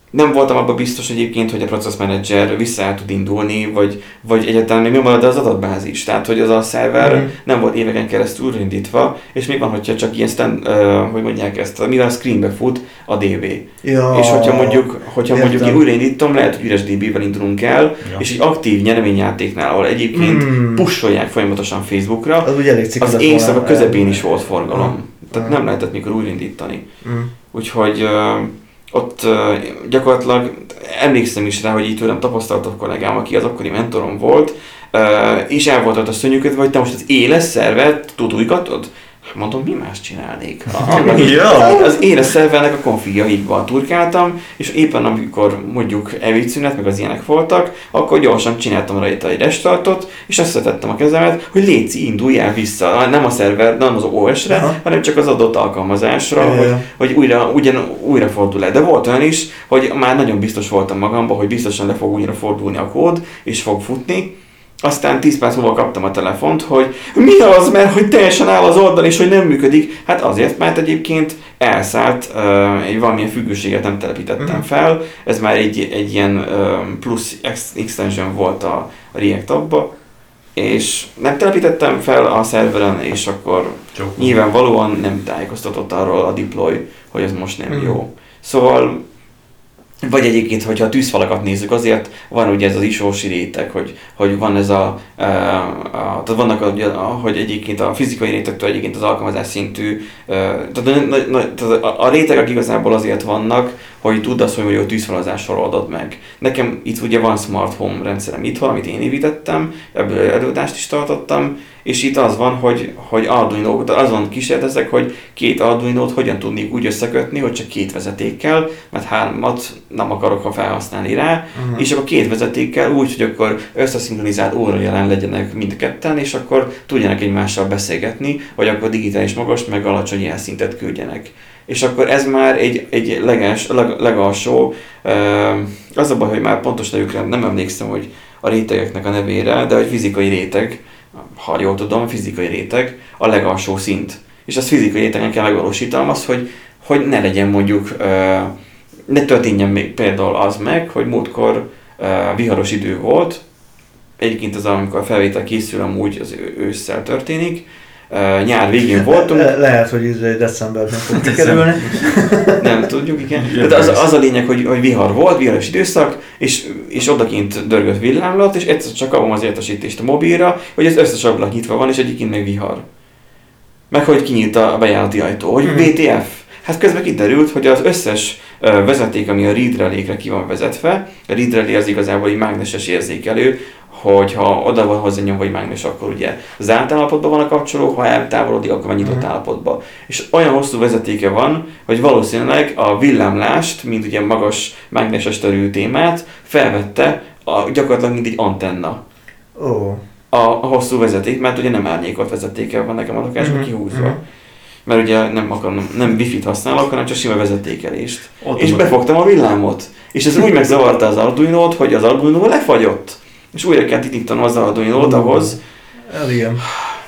nem voltam abban biztos egyébként, hogy a Process Manager vissza el tud indulni, vagy, vagy egyáltalán még marad az adatbázis. Tehát, hogy az a szerver mm. nem volt éveken keresztül indítva, és még van, hogyha csak ilyen stand, uh, hogy mondják ezt, mivel a screenbe fut a DB. Ja, és hogyha mondjuk, hogyha értem. mondjuk én újraindítom, lehet, hogy üres DB-vel indulunk el, ja. és egy aktív nyereményjátéknál, ahol egyébként mm. pusolják folyamatosan Facebookra, az, ugye elég az éjszaka közepén is volt forgalom. Mm. Tehát nem lehetett mikor újraindítani. Mm. Úgyhogy uh, ott gyakorlatilag emlékszem is rá, hogy így tőlem tapasztaltabb kollégám, aki az akkori mentorom volt, és el volt ott a szörnyűködve, hogy te most az éles szervet tudújgatod? Mondom, mi más csinálnék? (laughs) ja. Az éles szervernek a konfigjaikban turkáltam, és éppen amikor mondjuk ebédszünet, meg az ilyenek voltak, akkor gyorsan csináltam rajta egy restartot, és összetettem a kezemet, hogy léci, indulj el vissza, nem a szerver, nem az OS-re, Aha. hanem csak az adott alkalmazásra, ja, hogy, hogy újra, ugyan, újra fordul el. De volt olyan is, hogy már nagyon biztos voltam magamban, hogy biztosan le fog újra fordulni a kód, és fog futni, aztán 10 perc múlva kaptam a telefont, hogy mi az, mert hogy teljesen áll az oldal, és hogy nem működik. Hát azért, mert egyébként elszállt, uh, egy valamilyen függőséget nem telepítettem mm. fel. Ez már egy, egy ilyen uh, plusz extension volt a, a React abba, és nem telepítettem fel a szerveren, és akkor Csókom. nyilvánvalóan nem tájékoztatott arról a deploy, hogy ez most nem mm. jó. Szóval vagy egyébként, hogyha a tűzfalakat nézzük, azért van ugye ez az isósi réteg, hogy, hogy van ez a, a, a tehát vannak, a, a, hogy egyébként a fizikai rétegtől egyébként az alkalmazás szintű, na, na, tehát a, a rétegek igazából azért vannak, hogy tudd azt, hogy a tűzfalazással oldod meg. Nekem itt ugye van smart home rendszerem itthon, amit én építettem, ebből előadást is tartottam, és itt az van, hogy, hogy Arduino, azon kísérletezek, hogy két arduino hogyan tudnék úgy összekötni, hogy csak két vezetékkel, mert hármat nem akarok ha felhasználni rá, uh-huh. és akkor két vezetékkel úgy, hogy akkor összeszinkronizált óra jelen legyenek mindketten, és akkor tudjanak egymással beszélgetni, vagy akkor digitális magas, meg alacsony jelszintet küldjenek. És akkor ez már egy, egy leges, leg, legalsó, az a baj, hogy már pontos nevükre nem emlékszem, hogy a rétegeknek a nevére, de hogy fizikai réteg, ha jól tudom, fizikai réteg a legalsó szint. És azt fizikai rétegen kell megvalósítanom az, hogy, hogy ne legyen mondjuk, ne történjen még például az meg, hogy múltkor viharos idő volt, egyébként az, amikor a felvétel készül, amúgy az ősszel történik, uh, nyár végén voltunk. Le- lehet, hogy izé decemberben fog kikerülni. Nem tudjuk, igen. De az, ősz. az a lényeg, hogy, hogy vihar volt, viharos időszak, és, és odakint dörgött villámlat, és egyszer csak kapom az értesítést a mobilra, hogy az összes ablak nyitva van, és egyébként meg vihar. Meg hogy kinyílt a bejárati ajtó, hogy Mhm. VTF. Hát közben kiderült, hogy az összes vezeték, ami a read relékre ki van vezetve, a read relé az igazából egy mágneses érzékelő, hogyha oda van hozzá nyomva egy mágnes, akkor ugye zárt állapotban van a kapcsoló, ha eltávolodik, akkor már nyitott Mhm. állapotban. És olyan hosszú vezetéke van, hogy valószínűleg a villámlást, mint ugye magas mágneses terű témát, felvette a, gyakorlatilag mint egy antenna Ó. a, a hosszú vezeték, mert ugye nem árnyékolt vezetéke van nekem a lakásban Mhm, kihúzva. mhm. Mert ugye nem akarom, nem wifi-t használok, hanem csak sima vezetékelést. Ott és befogtam a villámot. És ez úgy megzavarta az Arduino-t, hogy az Arduino lefagyott. És újra kell titítanom az Arduino-t ahhoz, igen.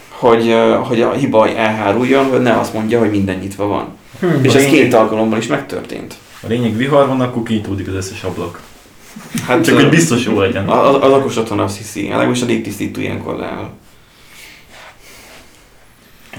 hogy, hogy a hiba elháruljon, hogy ne azt mondja, hogy minden nyitva van. Hm. És ez két alkalommal is megtörtént. A lényeg vihar van, akkor kinyitódik az összes ablak. Hát Csak hogy biztos jó legyen. a- a- az lakos otthon azt hiszi, legalábbis a légtisztító ilyenkor leáll.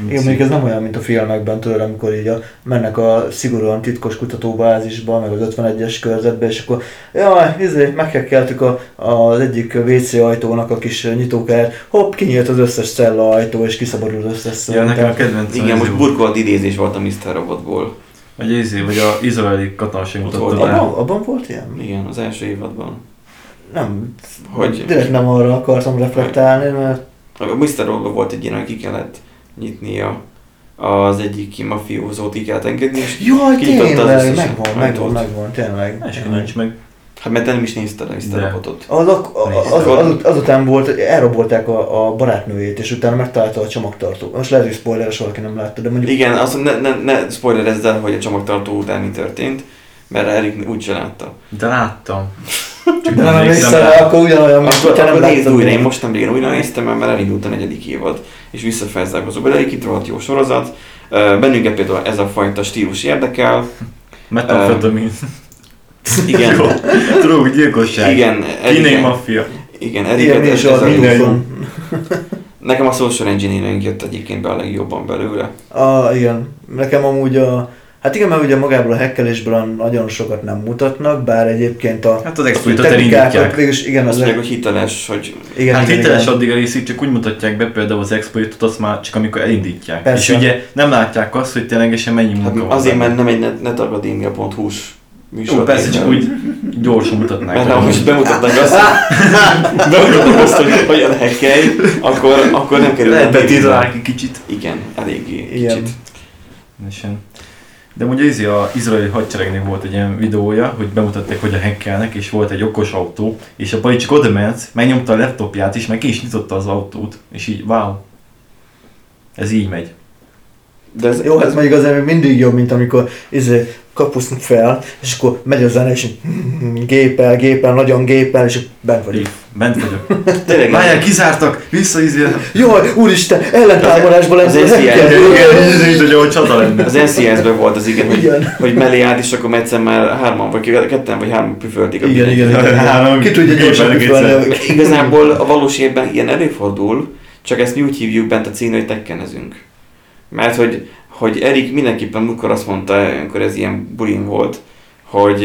Igen, még ez nem olyan, mint a filmekben tőle, amikor így a, mennek a szigorúan titkos kutatóbázisba, meg az 51-es körzetbe, és akkor jaj, izé, meghekkeltük a, az egyik WC ajtónak a kis nyitókát, hopp, kinyílt az összes cella ajtó, és kiszabadul az összes Ja, nekem a kedvencem Igen, most jó. burkolt idézés volt a Mr. Robotból. Vagy izé, vagy a izraeli katonasság Ott mutatta volt be. Abban, abban volt ilyen? Igen, az első évadban. Nem, Hogy direkt nem arra akartam reflektálni, mert a Mr. Robotból volt egy ilyen, hogy ki kellett nyitnia az egyik mafiózót, ki kellett engedni, és Jaj, tényleg, megvan, megvan, ajtót. megvan, tényleg. És nincs meg. hát mert te nem is nézted a Mr. Robotot. Az, az, az, az, azután volt, elrabolták a, a barátnőjét, és utána megtalálta a csomagtartó. Most lehet, hogy spoileres valaki nem látta, de mondjuk Igen, azt ne, ne, ne spoilerezd el, hogy a csomagtartó után mi történt, mert Erik úgy se látta. De láttam. (laughs) Csak de nem emlékszem rá. akkor ugyanolyan, mint hogyha nem akkor nézd újra, én most nem régen újra néztem, mert elindult a negyedik évad, és visszafelzárkozó. De egy rohadt jó sorozat. Bennünket például ez a fajta stílus érdekel. Metamfetamin. Igen. (laughs) Drog, gyilkosság. igen, Erik, maffia. igen, Igen, Eriket és ez, ez a minden. Nekem a social engineering jött egyébként be a legjobban belőle. Ah, igen. Nekem amúgy a... Hát igen, mert ugye magából a hekkelésből nagyon sokat nem mutatnak, bár egyébként a Hát az exploitot elindítják. végülis, igen, Azt az mondják, hogy hiteles, hogy igen, Hát igen, hiteles igen. addig a részig, csak úgy mutatják be például az exploitot, azt már csak amikor elindítják. Persze. És ugye nem látják azt, hogy ténylegesen mennyi hát munka van. azért, mert nem egy net- netakadémia.hu-s műsor. Jó, persze, csak úgy gyorsan mutatnák. Mert ha most bemutatnánk azt, (laughs) bemutatnánk azt, hogy hogyan hackelj, akkor, akkor nem kerül Lehet egy kicsit. Igen, eléggé Igen. kicsit. Teljesen. De ugye izé a izraeli hadseregnek volt egy ilyen videója, hogy bemutatták, hogy a hackelnek, és volt egy okos autó, és a pali csak oda ment, megnyomta a laptopját, és meg ki is nyitotta az autót, és így, wow. Ez így megy. De ez, Jó, hát mondjuk azért még mindig jobb, mint amikor izé, kapusznak fel, és akkor megy a zene, és így gépel, gépel, nagyon gépel, és bent vagy. Bent vagyok. (laughs) tényleg Várjál, kizártak, vissza izé. Jaj, úristen, ellentámadásban Az lesz a NCIS hacker. Igen, ez így, hogy ahol csata lenne. az NCS-ben volt az igen, hogy, Igen. hogy mellé állt, és akkor egyszer már hárman, vagy ketten, vagy hárman püfölték a Igen, igen, igen. Ki tudja gyorsan egyszer. Igazából a valós évben ilyen előfordul, csak ezt mi úgy hívjuk bent a címre, hogy tekkenezünk. Mert hogy, hogy Erik mindenképpen múltkor azt mondta, amikor ez ilyen bulin volt, hogy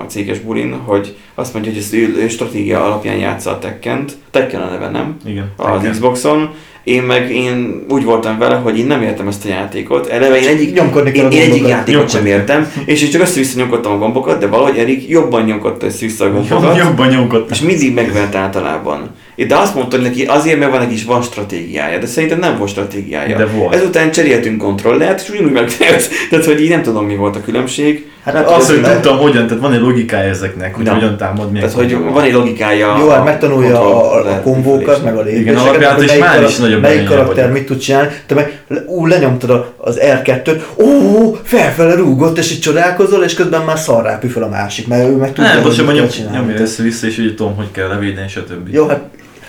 a céges bulin, hogy azt mondja, hogy ezt ő, ő stratégia alapján játsza a Tekkent. Tekken a neve, nem? Igen. Az igen. Xboxon. Én meg én úgy voltam vele, hogy én nem értem ezt a játékot. Eleve én egyik, Nyomkodni én, én egyik játékot sem Nyomkodni. értem, és én csak össze-vissza nyomkodtam a gombokat, de valahogy Erik jobban nyomkodta össze-vissza a gombokat. Jobban nyomkodtam. És mindig megvert általában. De azt mondta hogy neki, azért, mert van neki is van stratégiája, de szerintem nem volt stratégiája. De volt. Ezután cseréltünk kontrollert, és ugyanúgy megvert. (laughs) Tehát, hogy így nem tudom, mi volt a különbség. Hát Hát Azt, hogy tudtam hogyan, tehát van egy logikája ezeknek, hogy Na. hogyan támad, Tehát, hogy van egy logikája. Jó, hát megtanulja a, a, kombókat, meg a lépéseket, alapját hogy is melyik már is nagyobb Melyik karakter mit tud csinálni, te meg ú, lenyomtad az R2-t, ó, felfele rúgott, és így csodálkozol, és közben már szarrá püföl a másik, mert ő meg tudja, Nem, most csinálni. nyomja össze-vissza, és úgy tudom, hogy kell levédeni, stb. Jó, hát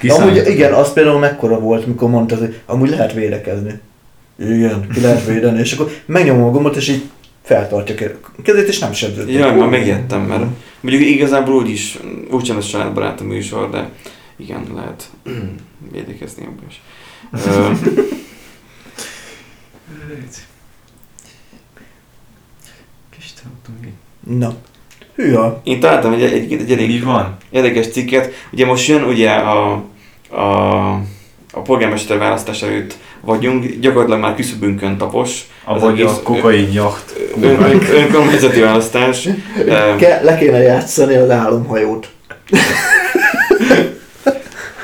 amúgy igen, az például mekkora volt, mikor mondtad, hogy amúgy lehet védekezni. Igen, ki lehet védeni, és akkor megnyomom a gombot, és így feltartja a kezét, és nem sebződik. Jaj, már megijedtem, mert mondjuk igazából úgy is, úgysem ez családbarát a műsor, de igen, lehet védekezni abban is. Na. Hűha. Én találtam egy, egy, egy, Mi elég van? érdekes cikket. Ugye most jön ugye a, a, a polgármester választás előtt vagyunk, gyakorlatilag már küszöbünkön tapos. Egész a kokain jacht. Ön, ön, önkormányzati választás. Ke- le kéne játszani az álomhajót.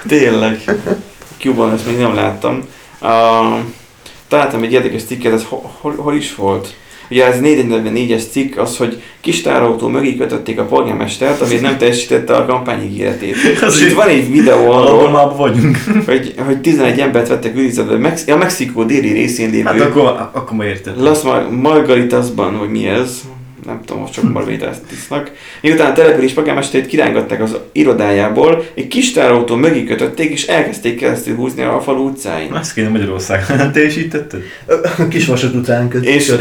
Tényleg. Cuban ezt még nem láttam. Uh, találtam egy érdekes cikket, ez hol, hol, hol is volt? Ugye ez 444-es cikk az, hogy kis tárautó mögé kötötték a polgármestert, ami nem teljesítette a kampányígéretét. (laughs) És itt van egy videó arról, vagyunk. (laughs) hogy, hogy 11 embert vettek őrizetbe Mex- a Mexikó déli részén lévő Hát akkor, akkor már érted. Las Mar- Margaritasban, vagy mi ez, nem tudom, most csak Margaritasnak. Miután a település polgármesterét kirángatták az irodájából, egy kis tárautó mögé kötötték, és elkezdték keresztül húzni a falu utcáin. Ezt kéne Magyarországon. Nem teljesítetted? Kis vasat után köt. És (laughs)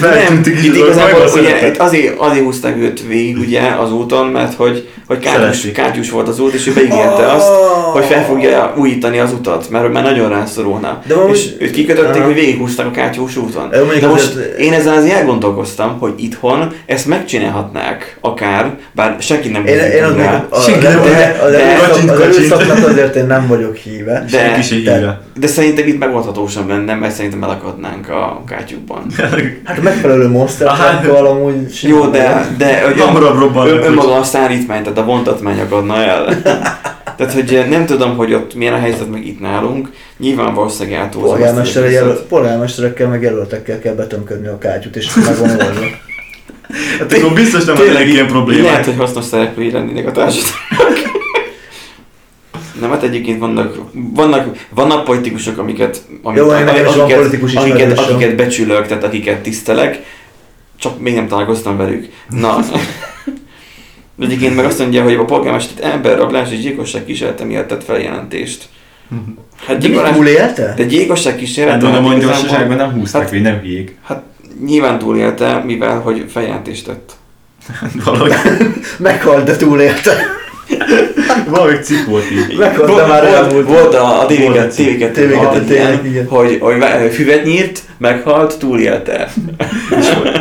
nem, itt igazából az ugye, azért, azért húzták őt végig ugye az úton, mert hogy, hogy Szeretik. kátyus volt az út, és ő beígérte azt, hogy fel fogja újítani az utat, mert már nagyon rászorulna. De amúgy- és őt kikötötték, hogy végighúzták a kátyús úton. De most azért- én ezzel azért elgondolkoztam, hogy itthon ezt megcsinálhatnák akár, bár senki nem Én, én az rá. Senki nem az, erőszaknak azért én nem vagyok híve. De- de-. De szerintem itt megoldhatósan lenne, mert szerintem elakadnánk a kátyúkban. (laughs) Hát a megfelelő monster truckkal amúgy Jó, de, de hogy (laughs) Hamarabb robban. ön, önmaga a szállítmány, tehát a vontatmány akadna el. (laughs) tehát, hogy nem tudom, hogy ott milyen a helyzet meg itt nálunk. Nyilván valószínűleg eltúlzom polgármestere jelöl, polgármesterekkel meg jelöltekkel kell betömködni a kátyút, és meg van oldva. Hát akkor biztos nem Tényleg ilyen problémák. Lehet, hogy hasznos szereplői lennének a társadalomnak. Nem, hát egyébként vannak, vannak, vannak politikusok, amiket, amit, Jó, is van akiket, politikus akiket, ismerősöm. akiket becsülök, tehát akiket tisztelek, csak még nem találkoztam velük. Na, (laughs) egyébként meg azt mondja, hogy a polgármester emberrablás és gyilkosság kísérlete miatt tett feljelentést. Hát De mit gyilkolás, túlélte? de gyilkosság kísérlete... Hát gondolom, hogy igazából- gyorsaságban nem húzták, Hát- vagy nem hülyék. Hát nyilván túlélte, mivel hogy feljelentést tett. (laughs) Valahogy, Meghalt, de túlélte. Valahogy cikk volt így. Volt, már volt, elmúlt. volt a, a Volt TV2 egy cikk. TV2 TV2 alatt ilyen, tényleg, igen. hogy, hogy füvet nyírt, meghalt, túlélte.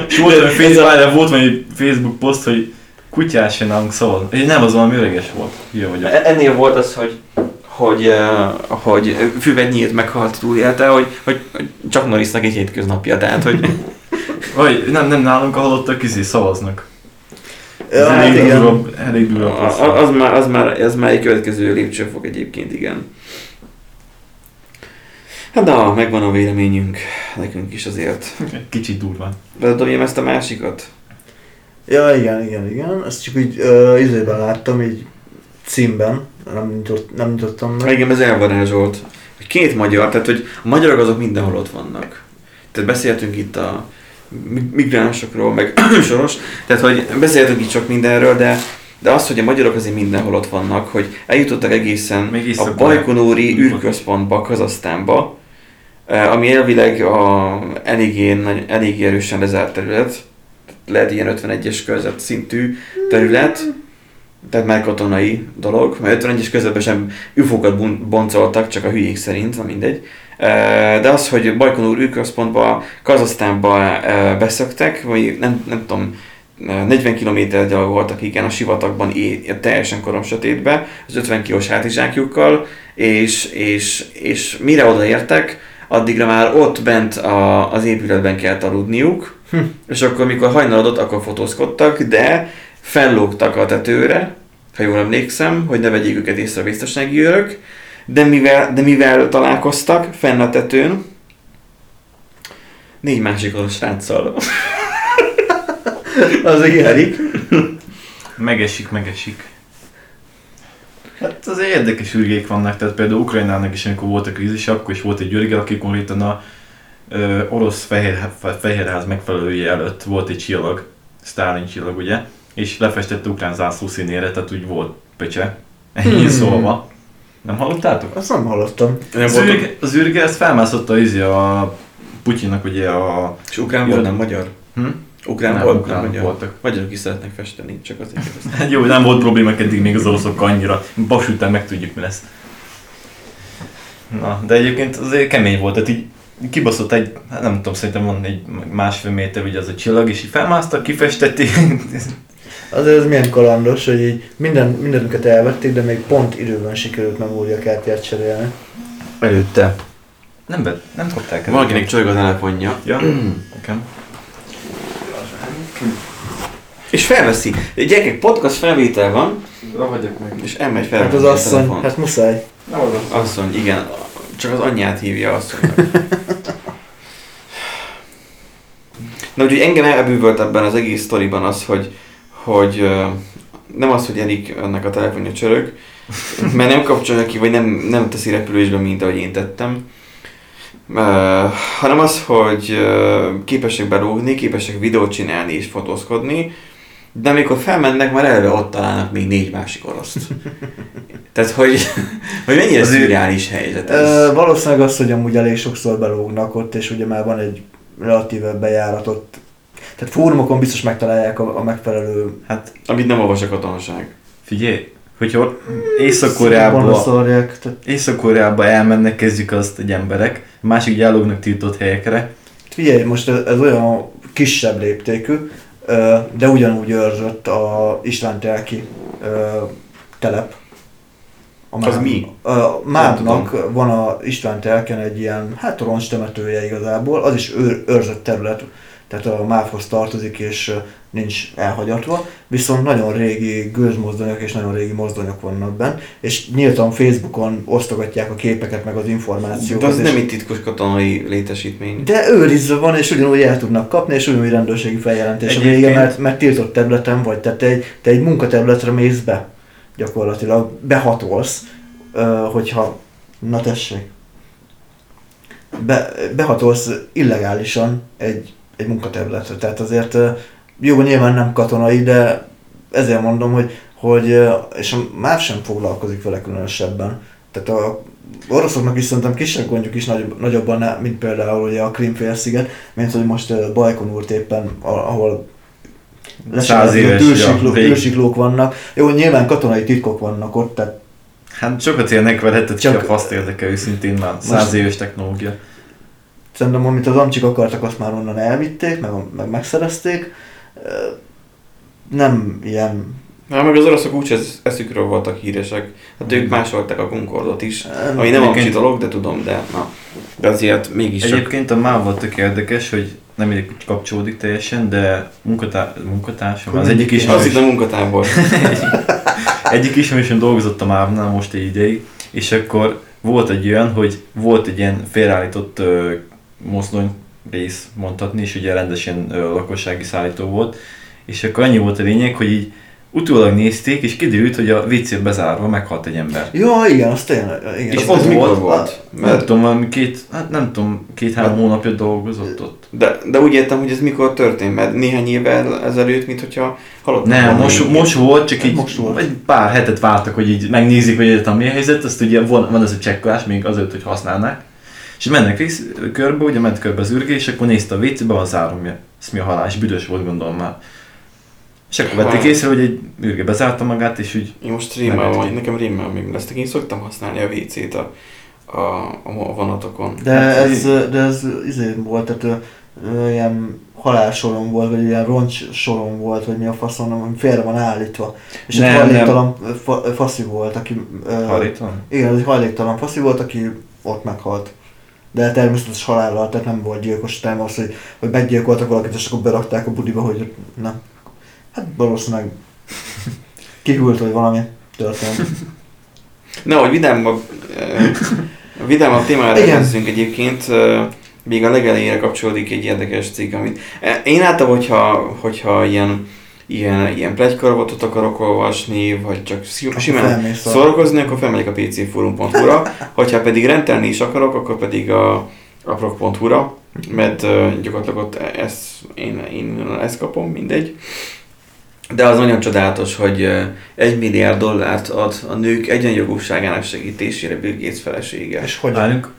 És volt olyan Facebook, volt egy Facebook poszt, hogy kutyás se nálunk szavaz. És nem, az valami öreges volt. Hülye vagyok. E- Ennél volt az, hogy hogy, uh, hogy füvet nyírt, meghalt, túlélte, hogy, hogy hogy csak Norrisnak egy hétköznapja, tehát hogy Vagy nem, nem nálunk a halottak izé szavaznak. Ja, hát elég igen. durva, elég durva poszt. a- az, már, az, már, az már egy következő lépcsőfok egyébként, igen. Hát na, megvan a véleményünk, nekünk is azért. Kicsit durva. Bedobjam ezt a másikat? Ja, igen, igen, igen. Ezt csak úgy uh, izében láttam, így címben. Nem, nyitott, nem nyitottam meg. Engem ez elvarázsolt. Két magyar, tehát hogy a magyarok azok mindenhol ott vannak. Tehát beszéltünk itt a migránsokról, meg (clears throat) soros, tehát hogy beszéltünk itt csak mindenről, de de az, hogy a magyarok azért mindenhol ott vannak, hogy eljutottak egészen Még a Bajkonúri űrközpontba, Kazasztánba, eh, ami elvileg a eléggé, eléggé erősen lezárt terület, lehet ilyen 51-es körzet szintű terület, tehát már katonai dolog, mert 51-es közepben sem UFO-kat bun- boncoltak, csak a hülyék szerint, na mindegy. De az, hogy Bajkonur űrközpontba, Kazasztánba beszöktek, vagy nem, nem tudom, eh, 40 km gyalogoltak igen a sivatagban é- teljesen korom sötétbe, az 50 kilós hátizsákjukkal, és, és, és mire odaértek, addigra már ott bent a, az épületben kellett aludniuk, Hm. és akkor, mikor hajnalodott, akkor fotózkodtak, de fellógtak a tetőre, ha jól emlékszem, hogy ne vegyék őket észre a biztonsági őrök, de mivel, de mivel találkoztak fenn a tetőn, négy másik orosz sráccal. (laughs) Az igen. Megesik, megesik. Hát az érdekes ürgék vannak, tehát például Ukrajnának is, amikor volt a krízis, akkor is volt egy ürge, aki konkrétan a ö, orosz fehér, fehérház megfelelője előtt volt egy csillag, Stalin csillag ugye, és lefestette ukrán zászló színére, tehát úgy volt pöcse. Ennyi Hmm. szólva. Nem hallottátok? Azt nem hallottam. Nem Az ürge, az ürge ezt felmászotta izé a Putyinnak ugye a... és ukrán volt, nem magyar? Hm? Ukrán Nem, volt, nem ukránok magyar. voltak. Magyarok is szeretnek festeni, csak azért kérdeztem. Hát jó, nem volt problémák eddig még az oroszokkal annyira. Bas után meg tudjuk mi lesz. Na, de egyébként azért kemény volt, tehát így kibaszott egy, hát nem tudom, szerintem van egy másfél méter ugye az a csillag, és így felmásztak, kifestették. Azért ez milyen kalandos, hogy így minden, mindenüket elvették, de még pont időben sikerült memóriakártyát cserélni. Előtte. Nem, vett, nem kapták el. Valakinek csörög a telefonja. Ja, nekem. És felveszi. Gyerekek, podcast felvétel van, Ragadjak meg. és elmegy Hát felvenni az asszony, telefont. hát muszáj. Asszony, igen. Csak az anyját hívja asszonynak. (laughs) Na úgyhogy engem elbűvölt ebben az egész sztoriban az, hogy, hogy nem az, hogy Erik ennek a telefonja csörög, mert nem kapcsolja ki, vagy nem, nem teszi repülésbe, mint ahogy én tettem. Uh, hanem az, hogy uh, képesek belógni, képesek videót csinálni és fotózkodni, de amikor felmennek, már eleve ott találnak még négy másik oroszt. Tehát, hogy, hogy mennyire Azért- szürreális helyzet ez. Ö, valószínűleg az, hogy amúgy elég sokszor belógnak ott, és ugye már van egy relatíve bejáratott tehát fórumokon biztos megtalálják a, a megfelelő Hát Amit nem olvas a katonaság. figyelj, hogyha Szorban Észak-Koreába, Észak-Koreába elmennek, kezdjük azt egy emberek, másik gyalognak tiltott helyekre, Figyelj, most ez, ez olyan kisebb léptékű, de ugyanúgy őrzött a István Telki telep. A Az Máv- mi? A Mávnak van a István Telken egy ilyen, hát roncs temetője igazából, az is őr, őrzött terület, tehát a Mávhoz tartozik és nincs elhagyatva, viszont nagyon régi gőzmozdonyok és nagyon régi mozdonyok vannak benne, és nyíltan Facebookon osztogatják a képeket meg az információkat. De az nem egy titkos katonai létesítmény. de őrizve van, és ugyanúgy el tudnak kapni, és ugyanúgy rendőrségi feljelentés a vége, mert, mert tiltott területen vagy, tehát te egy, te egy munkaterületre mész be, gyakorlatilag behatolsz, hogyha, na tessék, be, behatolsz illegálisan egy, egy munkaterületre, tehát azért jó, nyilván nem katonai, de ezért mondom, hogy, hogy és a MÁV sem foglalkozik vele különösebben. Tehát a oroszoknak is szerintem kisebb gondjuk is nagyobb, nagyobb annál, mint például ugye a Krimfélsziget, mint hogy most uh, Bajkonurt éppen, ahol éves, űrsiklók, űrsiklók vannak. Jó, nyilván katonai titkok vannak ott, tehát Hát sokat élnek vele, tehát Csak- csak a faszt érdekel őszintén már. Száz éves technológia. Szerintem amit az amcsik akartak, azt már onnan elvitték, meg, meg megszerezték. Nem ilyen... Hát meg az oroszok úgy ez, eszükről voltak híresek. Hát ők másolták a Concordot is. nem- Ami nem amcsi dolog, de tudom, de na. De azért mégis csak. Egyébként a MÁV volt tök érdekes, hogy nem mindig kapcsolódik teljesen, de munkatá- munkatársam, az egyik is Az itt a munkatábor. (laughs) egyik ismerősöm dolgozott a MÁV-nál most egy ideig, és akkor volt egy olyan, hogy volt egy ilyen félreállított mozdony rész mondhatni, és ugye rendesen ö, lakossági szállító volt, és akkor annyi volt a lényeg, hogy így utólag nézték, és kiderült, hogy a WC bezárva meghalt egy ember. Ja, igen, az tényleg. Igen, És az az mikor volt? volt? Nem Mert, tudom, valami két, hát nem tudom, két-három hónapja dolgozott ott. de, de úgy értem, hogy ez mikor történt, mert néhány évvel ezelőtt, mint hogyha halott. Nem, most, most volt, csak így Most volt. egy pár hetet vártak, hogy így megnézik, hogy egyetem mi a helyzet, azt ugye van, van ez a csekkolás, még azért, hogy használnák. És mennek rész, körbe, ugye ment körbe az ürge, és akkor nézte a WC-be, van zárom, mi, ez mi a halál, és büdös volt gondolom már. És akkor vették Hát. észre, hogy egy ürge bezárta magát, és úgy Én most rémmel Megölt. vagy, nekem rémmel még lesztek. Én szoktam használni a WC-t a, a, a vonatokon. De Hát, ez, de ez izé volt, tehát ö, ö, ilyen halálsoron volt, vagy ilyen roncs soron volt, vagy mi a faszon, ami félre van állítva. És Nem, egy hajléktalan fa, faszi volt, aki... ö, hajléktalan. Igen, egy hajléktalan faszi volt, aki ott meghalt. De természetes halállal, tehát nem volt gyilkos, nem az, hogy, hogy meggyilkoltak valakit, és akkor berakták a budiba, hogy na. Hát valószínűleg kihűlt, vagy valami történt. (laughs) Na, hogy vidámabb, vidámabb témára kezdünk egyébként, még a legelejére kapcsolódik egy érdekes cikk, amit én általában, hogyha, hogyha ilyen, ilyen, ilyen plegykaravatot akarok olvasni, vagy csak simán a- szórakozni, akkor felmegyek a pcforum.hu-ra, hogyha pedig rendelni is akarok, akkor pedig a aprok.hu-ra, mert uh, gyakorlatilag ott ezt, én, én ezt kapom, mindegy. De az nagyon csodálatos, hogy egy milliárd dollárt ad a nők egyenjogúságának segítésére Bill Gates felesége. És hogy? Várjunk,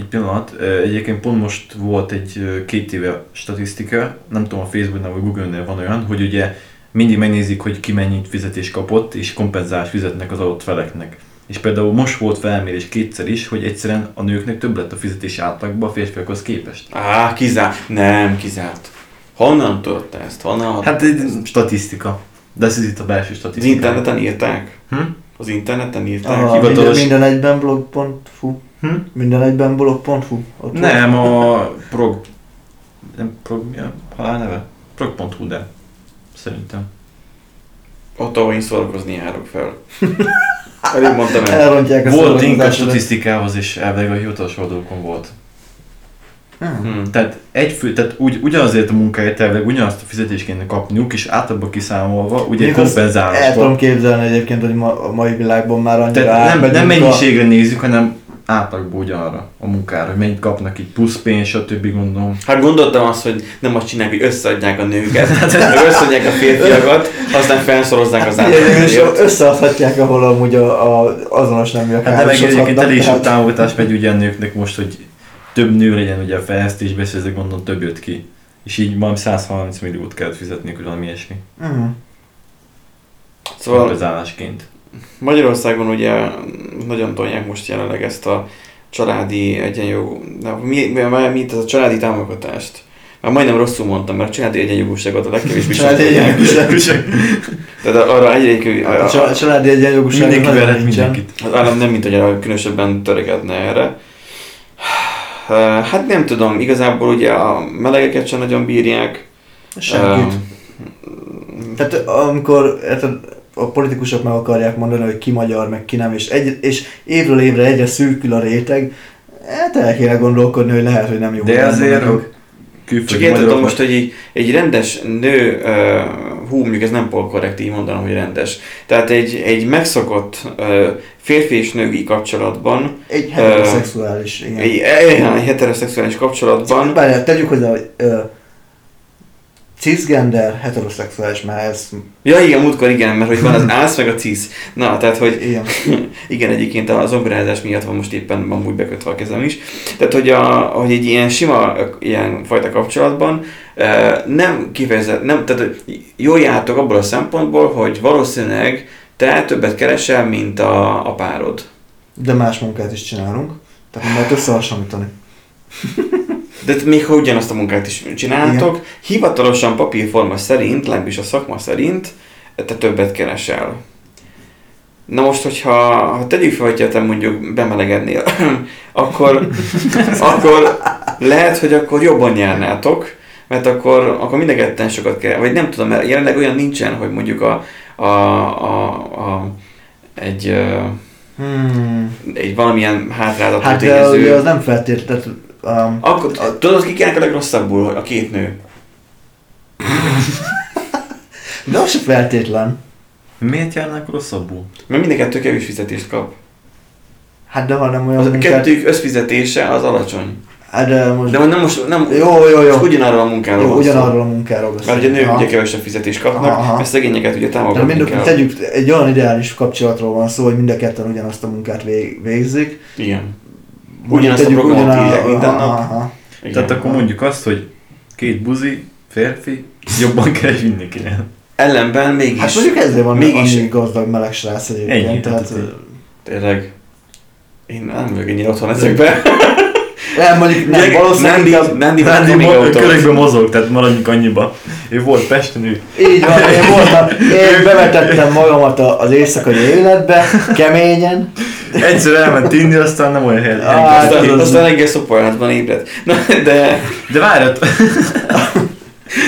egy pillanat, egyébként pont most volt egy két éve statisztika, nem tudom a Facebooknál vagy Google-nél van olyan, hogy ugye mindig megnézik, hogy ki mennyit fizetés kapott, és kompenzálást fizetnek az adott feleknek. És például most volt felmérés kétszer is, hogy egyszerűen a nőknek több lett a fizetési átlagban a férfiakhoz képest. Á, kizárt. Nem, kizárt. Honnan tudta ezt? Honnan? Hát egy statisztika. De ez itt a belső az statisztika. interneten írták? Hm? Az interneten írták? A hivatalos- minden, minden egyben blog.hu. Hm? Minden egyben blog.hu. Nem, a prog... Nem prog... Mi a halál neve? Prog.hu, de szerintem. Ott, ahol én szórakozni járok fel. (laughs) Elég mondtam el. Elrontják a Volt link a statisztikához, és elvileg a hivatalos oldalokon volt. Hmm. Hm. Tehát egy fő, tehát úgy, ugyanazért a munkáért elvileg ugyanazt a fizetést kéne kapniuk, és általában kiszámolva, ugye Mondjuk azt El tudom képzelni egyébként, hogy ma, a mai világban már annyira Tehát nem, nem átmegyünk a- mennyiségre nézzük, hanem átlagban ugyanarra a munkára, hogy mennyit kapnak így plusz pénz, stb. gondolom. Hát gondoltam azt, hogy nem azt csinálják, hogy összeadják a nőket, (laughs) meg összeadják a férfiakat, aztán felszorozzák az átlagért. összeadhatják, ahol amúgy a, a azonos neműek Hát de meg egyébként elég sok támogatás megy ugye a nőknek most, hogy több nő legyen ugye a fejlesztésben, és ezek gondolom több jött ki. És így valami 130 milliót kellett fizetniük, vagy valami ilyesmi. Mhm. Szóval Kompenzálásként. Magyarországon ugye nagyon tolják most jelenleg ezt a családi egyenjogú, de mi, mi, mi, mi ez a családi támogatást? Már majdnem rosszul mondtam, mert a családi egyenjogúságot a legkevésbé (laughs) Családi egyenjogúság. (laughs) Tehát arra egyébként A csa- családi egyenjogúság Mindenki verhet mindenkit. az állam nem mint hogy különösebben törekedne erre. Hát nem tudom, igazából ugye a melegeket sem nagyon bírják. Senkit. Öm, Tehát amikor hát a, politikusok meg akarják mondani, hogy ki magyar, meg ki nem, és, egy, és évről évre egyre szűkül a réteg, hát el kéne gondolkodni, hogy lehet, hogy nem jó. De azért Csak érted magyarok- most, hogy egy, egy rendes nő, uh, hú, mondjuk ez nem pol korrekt így mondanom, hogy rendes. Tehát egy, egy megszokott uh, férfi és női kapcsolatban, Egy heteroszexuális, igen. egy, egy, egy heteroszexuális kapcsolatban, Várjál, tegyük hozzá, hogy ö, cisgender, heteroszexuális, mert ez ja igen, múltkor igen, mert hogy van az ász meg a cis. Na, tehát hogy ilyen. (laughs) igen, egyébként az zongorázás miatt van most éppen amúgy bekötve a kezem is. Tehát, hogy, a, hogy egy ilyen sima, ilyen fajta kapcsolatban nem kifejezett, nem, tehát hogy jól jártok abból a szempontból, hogy valószínűleg te többet keresel, mint a, a párod. De más munkát is csinálunk, tehát nem lehet összehasonlítani. (laughs) De még ha ugyanazt a munkát is csináltok, hivatalosan papírforma szerint, legalábbis a szakma szerint, te többet keresel. Na most, hogyha ha tegyük fel, hogyha te mondjuk bemelegednél, (laughs) akkor, (laughs) akkor lehet, hogy akkor jobban nyernátok, mert akkor, akkor mind a ketten sokat kell, vagy nem tudom, mert jelenleg olyan nincsen, hogy mondjuk a, a, a, a egy, Hmm. egy valamilyen hátráltató Hát tényező. az nem feltétlenül, um, Akkor, tudod, ki a legrosszabbul? A két nő. de az se feltétlen. Miért járnák rosszabbul? Mert mind a kettő kevés fizetést kap. Hát de ha nem olyan Az a munkát, kettőjük összfizetése az alacsony. hát de most, De nem most nem, jó, jó, jó, ugyanarról a munkáról jó ugyanarról a munkáról Mert beszélünk. ugye nők ugye kevesebb fizetést kapnak, Aha, mert szegényeket ugye De támogatni mind, kell. tegyük, egy olyan ideális kapcsolatról van szó, hogy mind a ketten ugyanazt a munkát vég, végzik. Igen. Ugyanazt a programot írják minden nap. Igen. Tehát akkor mondjuk azt, hogy két buzi, férfi, jobban (laughs) keres mindenkinek. Ellenben mégis, Hát mondjuk ezért van mégis, annyi gazdag meleg srác egyébként. Ennyi, tehát, tehát tényleg, én nem vagyok ennyire otthon ezekben. (laughs) nem, mondjuk nem, valószínűleg Nandi, inkább, Nandi, Rándi Nandi, mo- körökben mozog, tehát maradjunk annyiba. Ő volt Pesten, ő így van, én voltam, én bevetettem magamat a- az éjszakai életbe, keményen, egyszer elment inni, aztán nem olyan hely. Á, hely- aztán, tudod, aztán reggel szoporházban ébredt. Na, de, De várjat,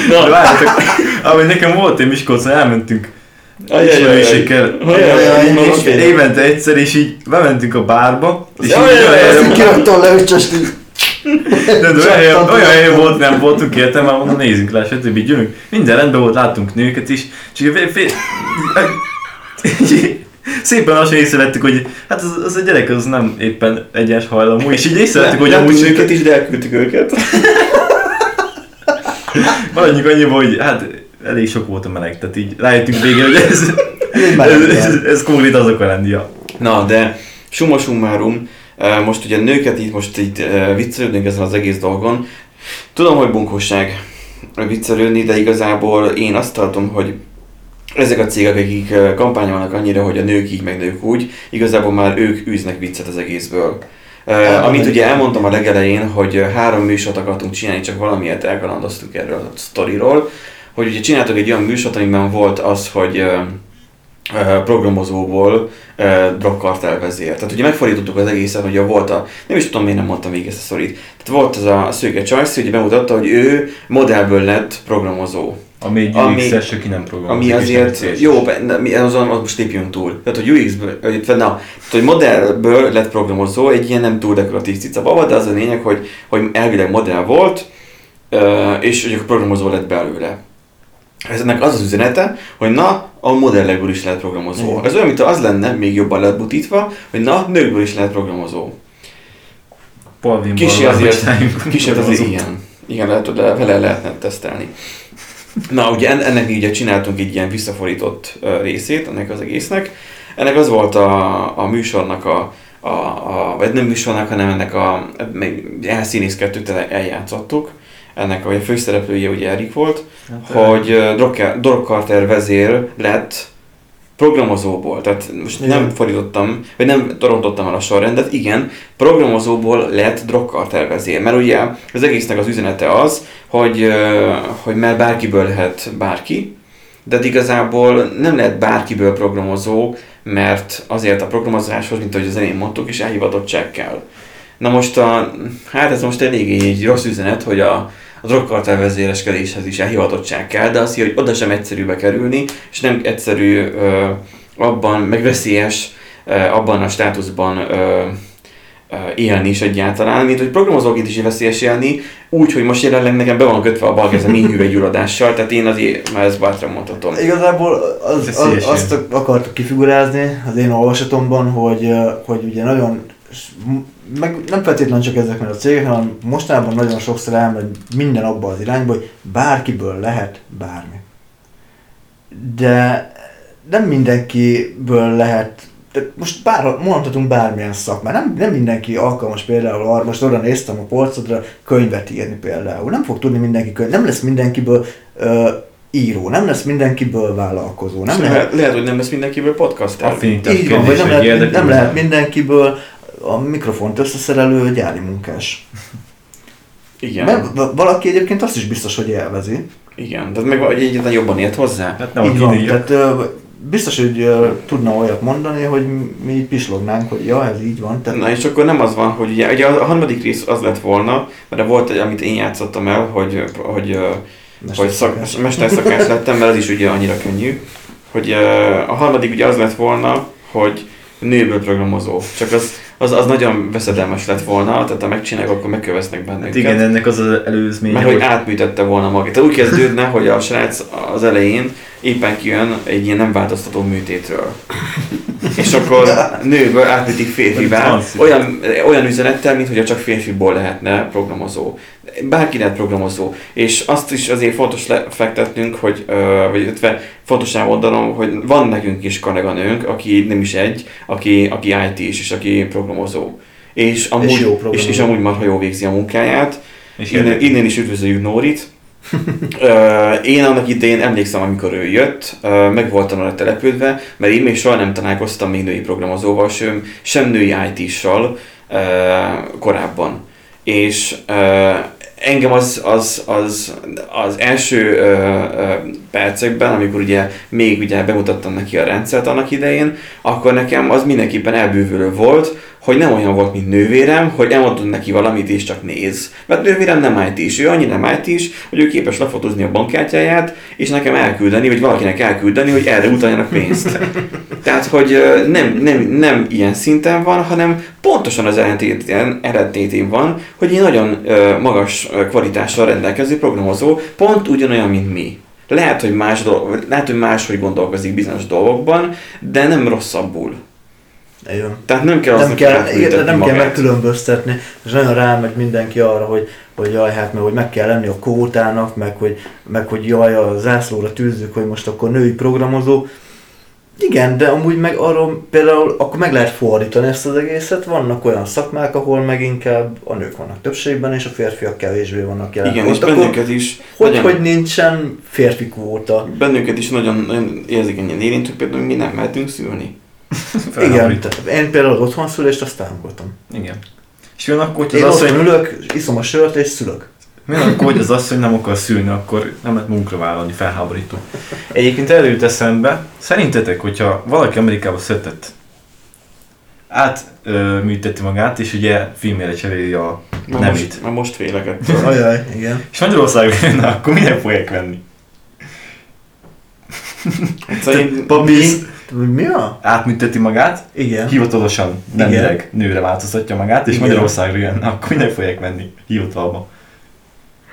de várjatok, ahogy nekem volt egy Miskolcon, elmentünk. Ismerősékkel. Na, én- Évente egyszer, és így bementünk a bárba, és így kiraktam le, így- de, de olyan, olyan helyen volt, nem voltunk értem, már mondom, nézzünk le, stb. gyűlünk. Minden rendben volt, láttunk nőket is, csak (laughs) szépen lassan észrevettük, hogy hát az, az a gyerek az nem éppen egyes hajlamú, és így észrevettük, hogy amúgy őket is, de elküldtük őket. (laughs) maradjunk annyiba, hogy hát elég sok volt a meleg, tehát így rájöttünk végre, hogy ez, ez, ez, ilyen. ez konkrét az. Ja. Na, de summa summarum, most ugye nőket itt most eh, viccelődünk ezen az egész dolgon. Tudom, hogy bunkóság viccelődni, de igazából én azt tartom, hogy ezek a cégek, akik kampányolnak annyira, hogy a nők így, meg nők úgy, igazából már ők űznek viccet az egészből. Uh, amit ugye elmondtam a legelején, hogy három műsort akartunk csinálni, csak valamiért elkalandoztuk erről a sztoriról, hogy ugye csináltuk egy olyan műsort, amiben volt az, hogy ö, programozóból ö, drogkartel vezér. Tehát ugye megfordítottuk az egészet, hogy volt a, nem is tudom miért nem mondtam még ezt a szorít. Tehát volt az a szőke csajsz, hogy bemutatta, hogy ő modellből lett programozó. Ami egy Ami- UX-es, aki nem programozik. Ami azért, jó, mi- azon az most lépjünk túl. Tehát, hogy UX-ből, vagy, na, tehát, hogy modellből lett programozó, egy ilyen nem túl dekoratív cica baba, de az a lényeg, hogy, hogy elvileg modell volt, és hogy akkor programozó lett belőle. Ez ennek az az üzenete, hogy na, a modellekből is lehet programozó. Igen. Ez olyan, mint az lenne, még jobban lebutítva, hogy na, nőkből is lehet programozó. Palvinból Kicsi azért, kicsit azért ilyen. Igen, lehet, le- vele lehetne tesztelni. Na, ugye en- ennek így ugye csináltunk egy ilyen visszafordított részét ennek az egésznek. Ennek az volt a, a műsornak a, a, a, vagy nem műsornak, hanem ennek a, még elszínészkedtük, tehát eljátszottuk. Ennek a, a főszereplője ugye Erik volt, Hát, hogy Drog- Carter vezér lett programozóból, tehát most Igen. nem fordítottam, vagy nem torontottam el a sorrendet, igen, programozóból lett drogkartel vezér, mert ugye az egésznek az üzenete az, hogy, hogy már bárkiből lehet bárki, de igazából nem lehet bárkiből programozó, mert azért a programozáshoz, mint ahogy az elején mondtuk, is elhivatottság kell. Na most a, hát ez most eléggé egy rossz üzenet, hogy a, a drogkartel vezéreskedéshez is elhivatottság kell, de azt, hogy oda sem egyszerű bekerülni, és nem egyszerű ö, abban, meg veszélyes ö, abban a státuszban ö, élni is egyáltalán, mint hogy programozóként is veszélyes élni, úgy, hogy most jelenleg nekem be van kötve a bal kezem hüvegyuladással, tehát én azért már ezt bátran mondhatom. Igazából az, az, azt akartuk kifigurázni az én olvasatomban, hogy, hogy ugye nagyon, meg nem feltétlenül csak ezeknél a cégek, hanem mostanában nagyon sokszor elmegy minden abba az irányba, hogy bárkiből lehet bármi. De nem mindenkiből lehet de most bár, mondhatunk bármilyen szakmát, nem, nem mindenki alkalmas például arra, most oda néztem a polcodra, könyvet írni például. Nem fog tudni mindenki könyv, nem lesz mindenkiből ö, író, nem lesz mindenkiből vállalkozó, nem lehet, lehet, lehet, hogy nem lesz mindenkiből podcast Affinitás így van, vagy nem lehet, nem lehet mindenkiből a mikrofont összeszerelő gyári munkás. Igen, Mert va- valaki egyébként azt is biztos, hogy élvezi. igen, de meg vagy egyáltalán jobban ért hozzá. Hát nem így van, tehát ö, biztos, hogy ö, tudna olyat mondani, hogy mi pislognánk, hogy ja, ez így van. Tehát, Na és akkor nem az van, hogy ugye, ugye a harmadik rész az lett volna, mert volt egy, amit én játszottam el, hogy, hogy, hogy szak, mesterszakás. lettem, mert az is ugye annyira könnyű, hogy ö, a harmadik ugye az lett volna, hogy nőből programozó. Csak az, az, az nagyon veszedelmes lett volna, tehát ha megcsinálják, akkor megkövesznek bennünket. Hát igen, ennek az az előzménye, Mert hogy hogy átműtette volna magát. Tehát úgy kezdődne, hogy a srác az elején éppen kijön egy ilyen nem változtató műtétről. És akkor nőből átműtik férfivá, olyan, olyan üzenettel, mint hogy csak férfiból lehetne programozó. Bárki lehet programozó. És azt is azért fontos lefektetnünk, hogy, vagy illetve fontos elmondanom, hogy van nekünk is kolléganőnk, aki nem is egy, aki, aki IT-s, és aki programozó. És amúgy, És jó és, programozó. és amúgy marha jó végzi a munkáját, és Innen, innen is üdvözöljük Nórit. Én annak idején emlékszem, amikor ő jött, meg voltam arra telepődve, mert én még soha nem találkoztam még női programozóval, sem, sem női IT-ssal korábban. És engem az, az, az, az első ö, percekben, amikor ugye még ugye bemutattam neki a rendszert annak idején, akkor nekem az mindenképpen elbűvölő volt, hogy nem olyan volt, mint nővérem, hogy elmondod neki valamit és csak néz. Mert nővérem nem it is, ő annyi nem it is, hogy ő képes lefotózni a bankkártyáját, és nekem elküldeni, vagy valakinek elküldeni, hogy erre utaljanak pénzt. (laughs) Tehát, hogy nem, nem, nem ilyen szinten van, hanem pontosan az ellentétén, ellentétén van, hogy egy nagyon magas kvalitással rendelkező programozó, pont ugyanolyan, mint mi. Lehet, hogy más dolog, lehet, hogy máshogy gondolkozik bizonyos dolgokban, de nem rosszabbul. Igen. Tehát nem kell nem kell, igen, nem kell megkülönböztetni, és nagyon rámegy mindenki arra, hogy, hogy jaj, hát meg hogy meg kell lenni a kvótának, meg hogy, meg hogy jaj, a zászlóra tűzzük, hogy most akkor női programozó. Igen, de amúgy meg arról például akkor meg lehet fordítani ezt az egészet. Vannak olyan szakmák, ahol meg inkább a nők vannak többségben, és a férfiak kevésbé vannak jelen. Igen, Ott és bennünket is hogy, nagyon, hogy nincsen férfi kvóta. bennünket is nagyon, nagyon érzékenyen érint, hogy például mi nem mehetünk szülni. Igen, tehát én például otthon szülést azt támogatom. Igen. És mi van akkor, hogy Én az otthon asszony, ülök, iszom a sört és szülök. mi akkor, hogy az asszony nem akar szülni, akkor nem lehet munkra vállalni, felháborító. Egyébként előtt eszembe, szerintetek, hogyha valaki Amerikába született, átműteti magát, és ugye filmére cseréli a Már Nem most. Már most félek ettől. Ajaj, igen. És Magyarországra jönne, akkor minek fogják venni? Szerint, Papír Mi a? átműteti magát, Igen. hivatalosan nemileg nőre változtatja magát, és Igen. Magyarországra jönne, akkor minek fogják venni hivatalba?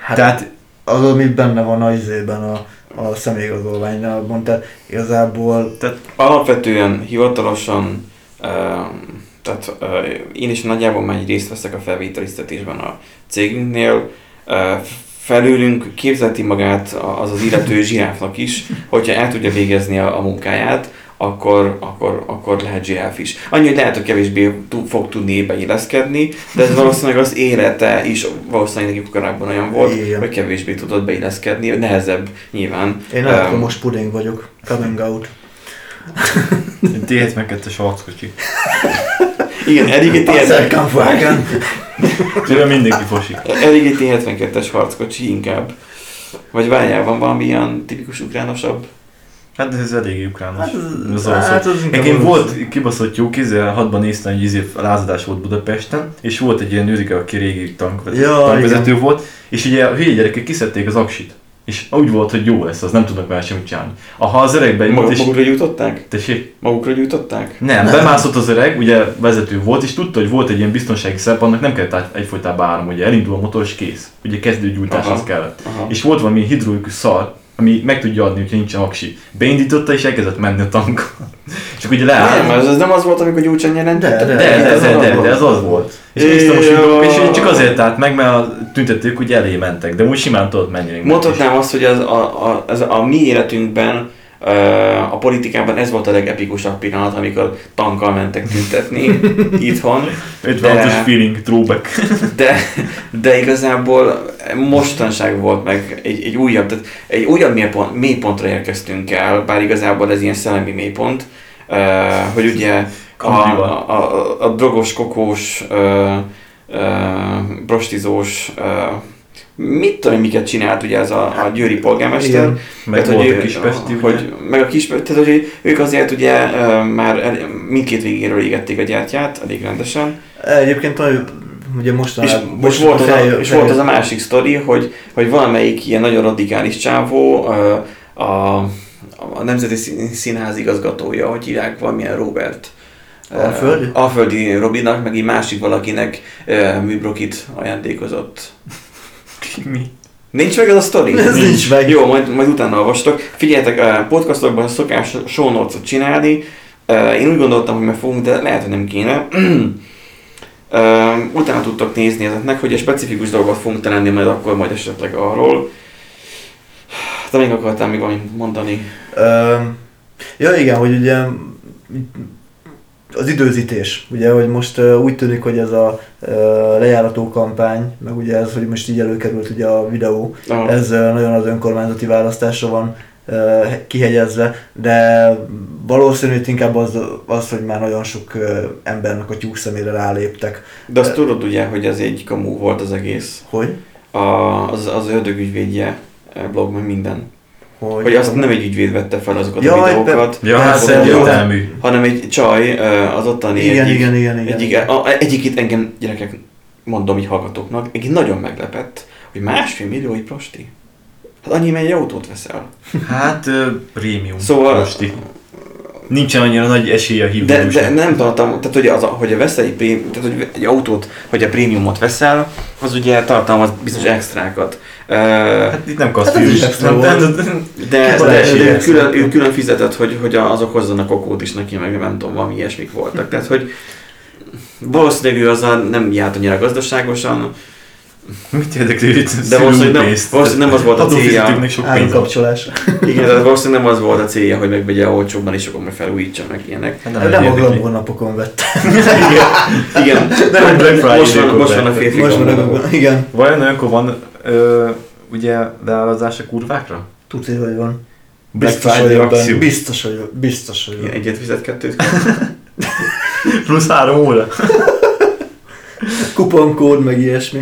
Hát, Tehát az, ami benne van a izében a, a személyigazolványnál, mondta, igazából alapvetően hivatalosan, tehát uh, én is nagyjából már egy részt veszek a felvételiztetésben a cégünknél, uh, felülünk képzelti magát az az illető zsiráfnak is, hogyha el tudja végezni a, a munkáját, akkor, akkor, akkor lehet zsiráf is. Annyi, hogy lehet, hogy kevésbé fog tudni beilleszkedni, de ez valószínűleg az élete is valószínűleg nekik korábban olyan volt, Igen. hogy kevésbé tudott beilleszkedni, nehezebb nyilván. én Em, elektromos puding vagyok, coming out. T72-es harckocsi. Igen, Erigi Panzer T72 Kampfwagen. Tőle mindenki fosik. Erigi T72-es harckocsi inkább. Vagy várjál, van valami ilyen tipikus ukránosabb? Hát ez eléggé ukrános. Hát, az hát az Egyébként volt kibaszott jó kézzel, hadban néztem, hogy izé lázadás volt Budapesten, és volt egy ilyen őrike, aki régi tankvezető, Ja, tankvezető volt, és ugye a hülye gyerekek kiszedték az aksit. És úgy volt, hogy jó lesz, az nem tudnak vele semmit csinálni. Ha az öregbe Mag- és... magukra gyújtották? Tessék? Magukra gyújtották? Nem, bemászott az öreg, ugye vezető volt, és tudta, hogy volt egy ilyen biztonsági szerep, annak nem kellett egyfolytában áram, ugye elindul a motor, és kész. Ugye kezdőgyújtáshoz Aha. kellett. Aha. És volt valami hidrolikus szar, ami meg tudja adni, hogyha nincsen aksi. Beindította, és elkezdett menni a tank. (laughs) és akkor ugye Nem, leáll. ez, ez nem az volt, amikor Gyurcsány jelentette? De, De, de, Ez de, az de, volt. de, ez az volt. És hogy és csak azért állt meg, mert a tüntetők ugye elé mentek, de úgy simán tudott menni. Mondhatnám azt, hogy az, a, a, ez a mi életünkben a politikában ez volt a legepikusabb pillanat, amikor tankkal mentek tüntetni (laughs) itthon. 56-os de- feeling, throwback. De, de igazából mostanság volt meg egy, egy újabb, tehát egy újabb mélypont, mélypontra érkeztünk el, bár igazából ez ilyen szellemi mélypont, hogy ugye a, a, a, a drogos, kokós, prostizós, mit tudom, én, miket csinált ugye ez a, a győri polgármester. Igen. Meg Tehát, hogy a ő- kis Pesti, ugye. hogy, meg a kis, tehát hogy ők azért ugye már mindkét végéről égették a gyertyát, elég rendesen. Egyébként nagyon, ugye És mostanában... most volt, az a, feljö- és volt az a másik sztori, hogy, hogy valamelyik ilyen nagyon radikális csávó, ö, a, a Nemzeti Szín- Színház igazgatója, hogy hívják valamilyen Robert. Alföldi? Alföldi Robinak, meg egy másik valakinek műbrokit ajándékozott. Mi? Nincs meg ez a sztori? Ez nincs meg. Jó, majd, majd utána olvastok. Figyeljetek, podcastokban szokás show notes-ot csinálni. Én úgy gondoltam, hogy meg fogunk, de lehet, hogy nem kéne. (clears throat) Utána tudtok nézni ezeknek, hogy egy specifikus dolgot fogunk találni majd akkor majd esetleg arról. De még akartál még valamit mondani? Öm, ja igen, hogy ugye az időzítés, ugye, hogy most uh, úgy tűnik, hogy ez a uh, lejárató kampány, meg ugye ez, hogy most így előkerült ugye a videó, Ah, ez uh, nagyon az önkormányzati választásra van kihegyezve, de valószínű hogy inkább az, az, hogy már nagyon sok embernek a tyúk szemére ráléptek. De azt tudod ugye, hogy ez egy kamu volt az egész. Hogy? A, az, az ördögügyvédje blog, meg minden. Hogy, Hogy azt nem egy ügyvéd vette fel azokat a Jaj, videókat, Ja, Hát, egyértelmű. hanem egy csaj az ottani igen, egyik, igen, igen, igen, Egyik, a, egyik itt engem, gyerekek, mondom így hallgatóknak, egy nagyon meglepett, hogy másfél millió egy prosti. Hát annyi mennyi autót veszel. Hát, ö, prémium. Szóval- Rosti. Nincsen annyira nagy esélye a De, hívódusnak. de nem tartom, tehát hogy, az, a- hogy a prém, tehát, hogy egy autót, hogy a prémiumot veszel, az ugye tartalmaz bizonyos extrákat. Uh, Hát itt nem kapsz Hát Nem, volt. nem, nem, de, de, esélye de ő, extra. külön, ő külön fizetett, hogy, hogy azok hozzanak okót is neki, meg nem tudom, valami ilyesmik voltak. Tehát, hogy valószínűleg ő azzal nem járt annyira gazdaságosan, Mit érdekli, hogy De valószínűleg nem, valószínűleg nem az volt a célja. Sok. Árukapcsolás. Igen, de valószínűleg nem az volt a célja, hogy megvegye olcsóbban, és akkor meg felújítsa meg ilyenek. Hát Nem, nem a glamour napokon vette. Igen, Nem, hogy Black Friday most van, most van a férfi Most van a Igen. Vajon olyankor van, ö, ugye, leállazás a kurvákra? Tudod, hogy van. Black Biztos Friday vagyok akció. Biztos, hogy biztos, hogy Igen, van. egyet fizet, kettőt Plusz három óra. (laughs) Kuponkód, meg ilyesmi.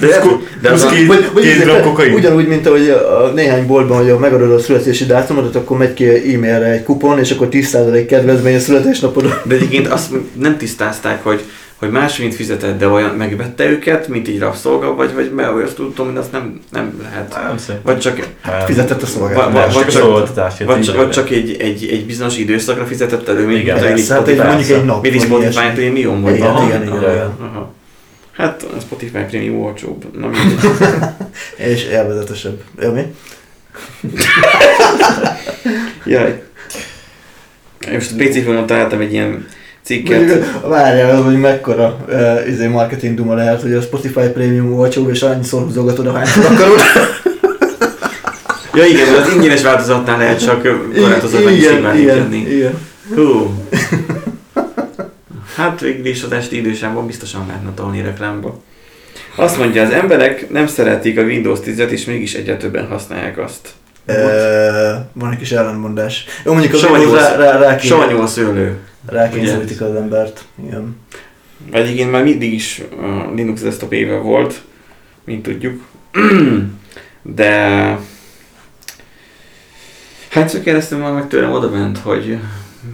De, de az a, két, Vagy, vagy két gram kokain. Ugyanúgy, mint ahogy a, a néhány boltban, hogy a megadod a születési dátumot, akkor megy ki e-mailre egy kupon, és akkor 10% kedvezmény a születésnapodon. de egyébként azt nem tisztázták, hogy hogy más, mint fizetett, de olyan megvette őket, mint így rabszolga, vagy, vagy mert azt tudom, hogy azt nem, nem lehet. Nem. Vagy csak, Nem. Fizetett a szolgáltatás. vagy, csak vagy, csak, vagy csak egy, egy, egy bizonyos időszakra fizetett elő, mint Igen. egy hát egy, Spotify. mondjuk egy nap. Mint Spotify. Premium, vagy Igen, igen, igen, igen. Hát a Spotify Premium olcsóbb. Na. (laughs) És élvezetesebb. Ja, mi? (laughs) Jaj. Most a PC filmon találtam egy ilyen cikket. Várjál, hogy mekkora uh, izé marketing duma lehet, hogy a Spotify Premium olcsóbb, és annyiszor húzogatod, ahányszor (laughs) akarod. Ja igen, az ingyenes változatnál lehet csak korlátozott mennyiségben lépni. igen. Hú. Hát végül is az esti idősában biztosan lehetne tolni reklámba. Azt mondja, az emberek nem szeretik a Windows 10-et, és mégis egyre többen használják azt. Van egy kis ellenmondás. Jó, mondjuk az Savanyú rá, rá, rá, kéne, Savanyú a szőlő. rá ugye? kényszerítik az embert. Igen. Egyébként már mindig is a Linux desktop éve volt, mint tudjuk. (clears throat) De... Hányszor kérdeztem már meg tőlem oda bent, hogy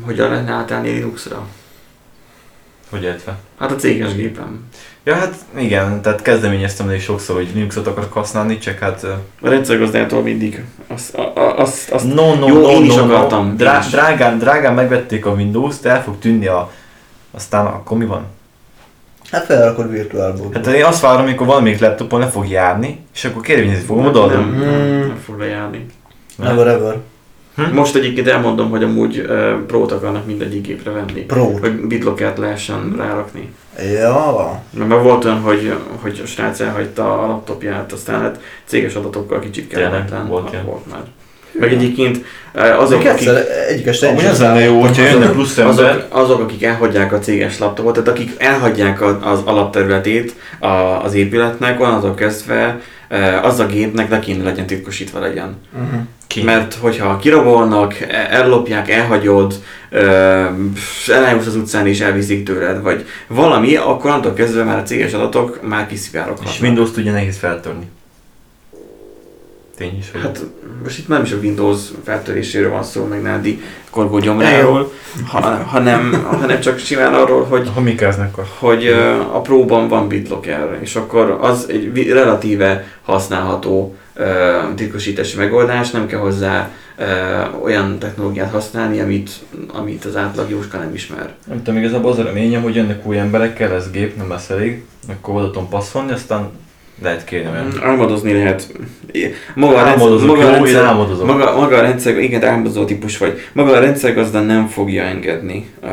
hogyan lehetne átállni Linuxra? Hogy értve? Hát a céges gépem. Ja, hát igen, tehát kezdeményeztem is sokszor, hogy Linuxot akarok használni, csak hát... A rendszergazdától mindig. Azt, a, a, azt, azt No, no, jó, no, én is no, akartam, no. Drá- is. drágán, drágán megvették a Windows-t, el fog tűnni a... Aztán akkor mi van? Hát felrakod virtuálból. Hát én azt várom, amikor valamelyik laptopon le fog járni, és akkor kérvényezni fogom nem, odaadom. nem, Hmm. nem fog lejárni. Never ever. Hm? Most egyébként elmondom, hogy amúgy uh, Pro-t akarnak mindegyik gépre venni. Pro. Hogy BitLockert lehessen rárakni. Ja. Mert már volt olyan, hogy, hogy a srác elhagyta a laptopját, aztán hát céges adatokkal kicsit kellemetlen. volt ilyen. volt már. Meg egyébként azok, Azok, akik, egyik este Amúgy az lenne jó, hogyha jönne plusz ember. azok, azok, akik elhagyják a céges laptopot, tehát akik elhagyják az alapterületét a, az épületnek, onnantól kezdve az a gépnek le kéne legyen titkosítva legyen. Uh-huh. Ki? Mert hogyha kirabolnak, e- ellopják, elhagyod, elárulsz az utcán és elviszik tőled, vagy valami, akkor onnantól kezdve már a céges adatok már kiszivároghatnak. És Windows-t ugye nehéz feltörni. Tény is, hogy... Hát most itt nem is a Windows feltöréséről van szó, meg Nádi korgó gyomráról, ha, hanem, hanem csak simán arról, hogy ha mikáznak a... hogy a próban van BitLocker, és akkor az egy relatíve használható titkosítási megoldás, nem kell hozzá olyan technológiát használni, amit, amit az átlag Jóska nem ismer. Nem tudom, igazából az a reményem, hogy jönnek új emberekkel, ez gép nem lesz elég, akkor oda tudom passzolni, aztán lehet kérni olyan. Álmodozni lehet. Maga a rendszer, maga a rendszer, álmodozok. maga, maga a rendszer, igen, álmodozó típus vagy. Maga a rendszergazda nem fogja engedni uh,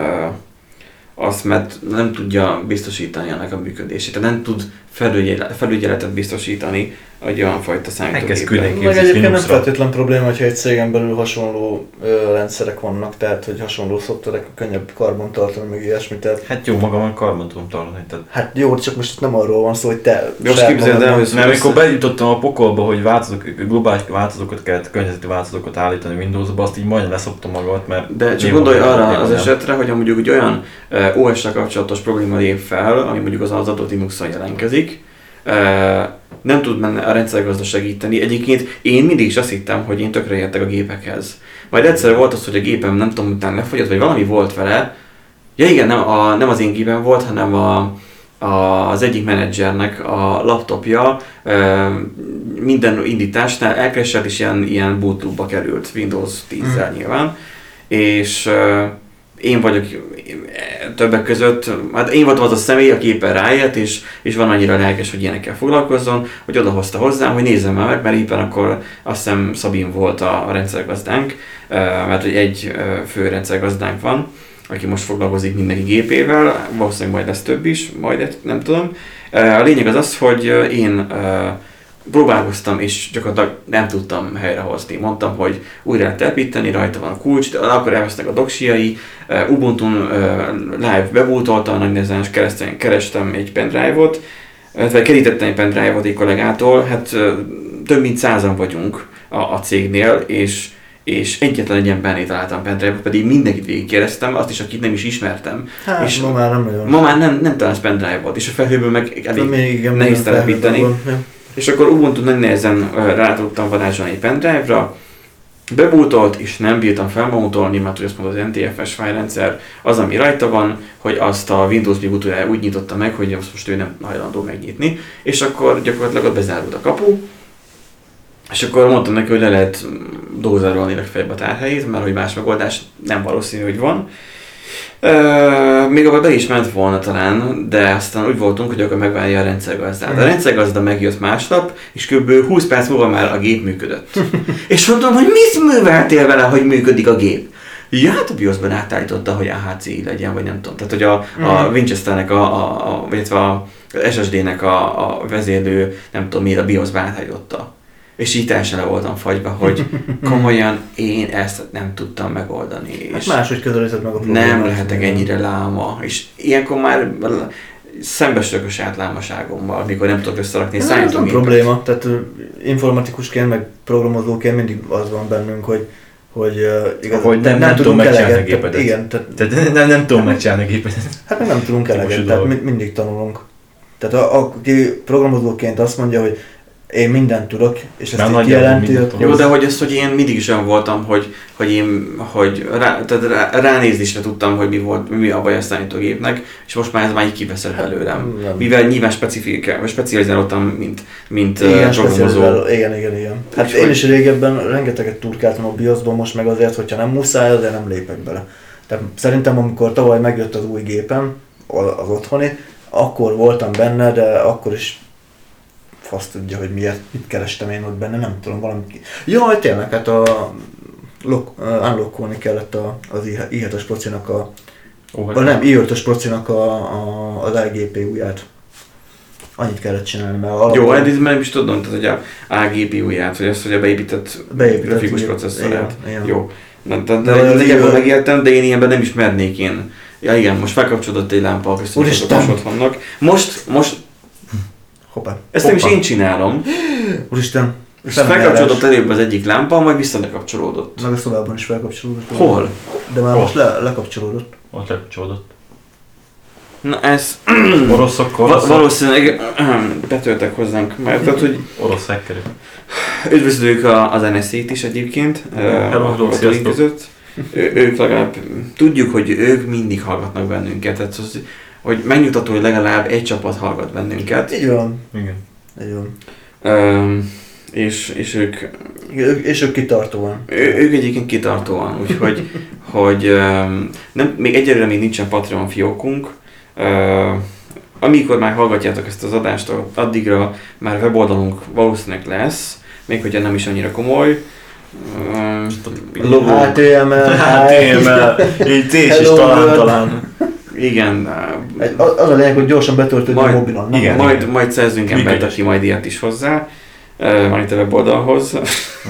azt, mert nem tudja biztosítani ennek a működését. Tehát nem tud felügyelet, felügyeletet biztosítani egy olyan fajta számítógépre. Meg egyébként nem feltétlen probléma, hogyha egy cégen belül hasonló ö, rendszerek vannak, tehát hogy hasonló szoftverek könnyebb karban tartani, meg ilyesmi. Tehát, Hát jó, magamon karban tudom tartani. Tehát. hát jó, csak most nem arról van szó, hogy te Most képzeld el, Mert amikor bejutottam a pokolba, hogy változók, globális változókat kellett, környezeti változókat állítani Windowsba, azt így majdnem leszoptam magamat, mert... De csak gondolj arra az nem. esetre, hogy mondjuk egy olyan OS-sel kapcsolatos probléma lép fel, ami mondjuk az adott Linux-on jelentkezik, nem tud menne a rendszergazda segíteni. Egyébként én mindig is azt hittem, hogy én tökre értek a gépekhez. Majd egyszer volt az, hogy a gépem nem tudom, utána lefogyott, vagy valami volt vele. Ja igen, nem, a, nem az én gépem volt, hanem a, a, az egyik menedzsernek a laptopja ö, minden indításnál elkeresett és ilyen, ilyen bootloopba került Windows 10-zel nyilván. És ö, én vagyok többek között, hát én voltam az a személy, aki éppen rájött, és, és van annyira lelkes, hogy ilyenekkel foglalkozzon, hogy odahozta hozzám, hogy nézzem már meg, mert éppen akkor azt hiszem Szabin volt a, rendszergazdánk, mert egy fő rendszergazdánk van, aki most foglalkozik mindenki gépével, valószínűleg majd lesz több is, majd nem tudom. A lényeg az az, hogy én próbálkoztam, és gyakorlatilag nem tudtam helyrehozni. Mondtam, hogy újra lehet telepíteni, rajta van a kulcs, de akkor elvesznek a doksiai, Ubuntu live bebútolta, nagy nehezen kerestem, kerestem egy pendrive-ot, vagy kerítettem egy pendrive-ot egy kollégától, hát több mint százan vagyunk a, a cégnél, és és egyetlen egy embernél találtam pendrive pedig mindenkit végigkérdeztem, azt is, akit nem is ismertem. Hát, és ma már nem nagyon. Ma már nem, nem találsz pendrive-ot, és a felhőből meg elég nehéz telepíteni. És akkor Ubuntu nagy nehezen rá tudtam varázsolni egy pendrive-ra, bebútolt, és nem bírtam felmótolni, mert hogy azt mondta az NTFS fájrendszer, az, ami rajta van, hogy azt a Windows utoljára úgy nyitotta meg, hogy azt most ő nem hajlandó megnyitni, és akkor gyakorlatilag ott bezárult a kapu, és akkor mondtam neki, hogy le lehet dózerolni legfeljebb a tárhelyét, mert hogy más megoldás nem valószínű, hogy van. Uh, még abban be is ment volna talán, de aztán úgy voltunk, hogy akkor megvárja a rendszergazdát. A rendszergazda megjött másnap, és kb. 20 perc múlva már a gép működött. (laughs) és mondtam, hogy mit műveltél vele, hogy működik a gép? Ja, hát a BIOS-ban átállította, hogy AHCI legyen, vagy nem tudom. Tehát, hogy a, a mhm. Winchesternek, a, a, a, vagy a SSD-nek a, a vezérlő, nem tudom miért a BIOS-ba átállította. És így teljesen le voltam fagyva, hogy (laughs) komolyan én ezt nem tudtam megoldani. Hát és máshogy közelített meg a problémát. Nem lehetek ennyire láma. És ilyenkor már szembesülök a saját lámaságommal, mikor nem tudok összerakni Ez nem probléma, tehát informatikusként, meg programozóként mindig az van bennünk, hogy hogy uh, igaz, hogy nem, nem, nem tudom megcsinálni a gépedet. Igen, tehát, tehát nem, nem tudom megcsinálni a gépedet. Hát meg nem tudunk eleget, tehát mindig tanulunk. Tehát a, aki programozóként azt mondja, hogy én mindent tudok, és ezt így jelenti. Hogy... Jó, de hogy ezt, hogy én mindig is olyan voltam, hogy, hogy én hogy rá, tehát rá, ránézni is tudtam, hogy mi volt, mi a baj a számítógépnek, és most már ez már így kiveszett hát, belőlem. Nem. Mivel nyilván specializálódtam, mint, mint igen, uh, programozó. Igen, igen, igen. Hát Úgy, én is régebben rengeteget turkáltam a BIOS-ban, most meg azért, hogyha nem muszáj, de nem lépek bele. Tehát szerintem amikor tavaly megjött az új gépem, az otthoni, akkor voltam benne, de akkor is fasz tudja, hogy miért, mit kerestem én ott benne, nem tudom, valami... Jaj, tényleg, hát a unlockolni kellett a, az i7-es procinak a, oh, a nem, i5-ös procinak a, a, az AGPU-ját. Annyit kellett csinálni, mert alapban... Jó, hát ez nem is tudom, tehát hogy a AGPU-ját, vagy azt, hogy a beépített, beépített grafikus processzorát. Jó. De, de, de, de, de, de megértem, de én ilyenben nem is mernék én. Ja igen, most felkapcsolódott egy lámpa, köszönöm, hogy vannak. Most, most Hoppá. Ezt nem is én csinálom. Úristen. És felkapcsolódott előbb az egyik lámpa, majd vissza lekapcsolódott. Meg a szobában is felkapcsolódott. Hol? De már Hol? most le, lekapcsolódott. Ott lekapcsolódott. Na ez... Oroszok, oroszok. Valószínűleg (clears throat) betöltek hozzánk, mert tehát, hogy... Orosz hackerek. Üdvözlők az NSZ-t is egyébként. Hello, a között. Ő, ők legalább tudjuk, hogy ők mindig hallgatnak bennünket. Tehát az, hogy megnyugtató, hogy legalább egy csapat hallgat bennünket. Így van. Igen. Így van. Um, és, és ők... És ők kitartóan. Ő, ők egyébként kitartóan, úgyhogy (laughs) hogy, um, nem, még egyelőre még nincsen Patreon fiókunk. Uh, amikor már hallgatjátok ezt az adást, addigra már weboldalunk valószínűleg lesz, még hogyha nem is annyira komoly. Uh. HTML. HTML. Így T is talán, talán. (laughs) Igen. Az a lényeg, hogy gyorsan betöltődni a mobilon. Nem igen, majd, majd szerzünk embert, aki majd ilyet is hozzá. Majd a weboldalhoz.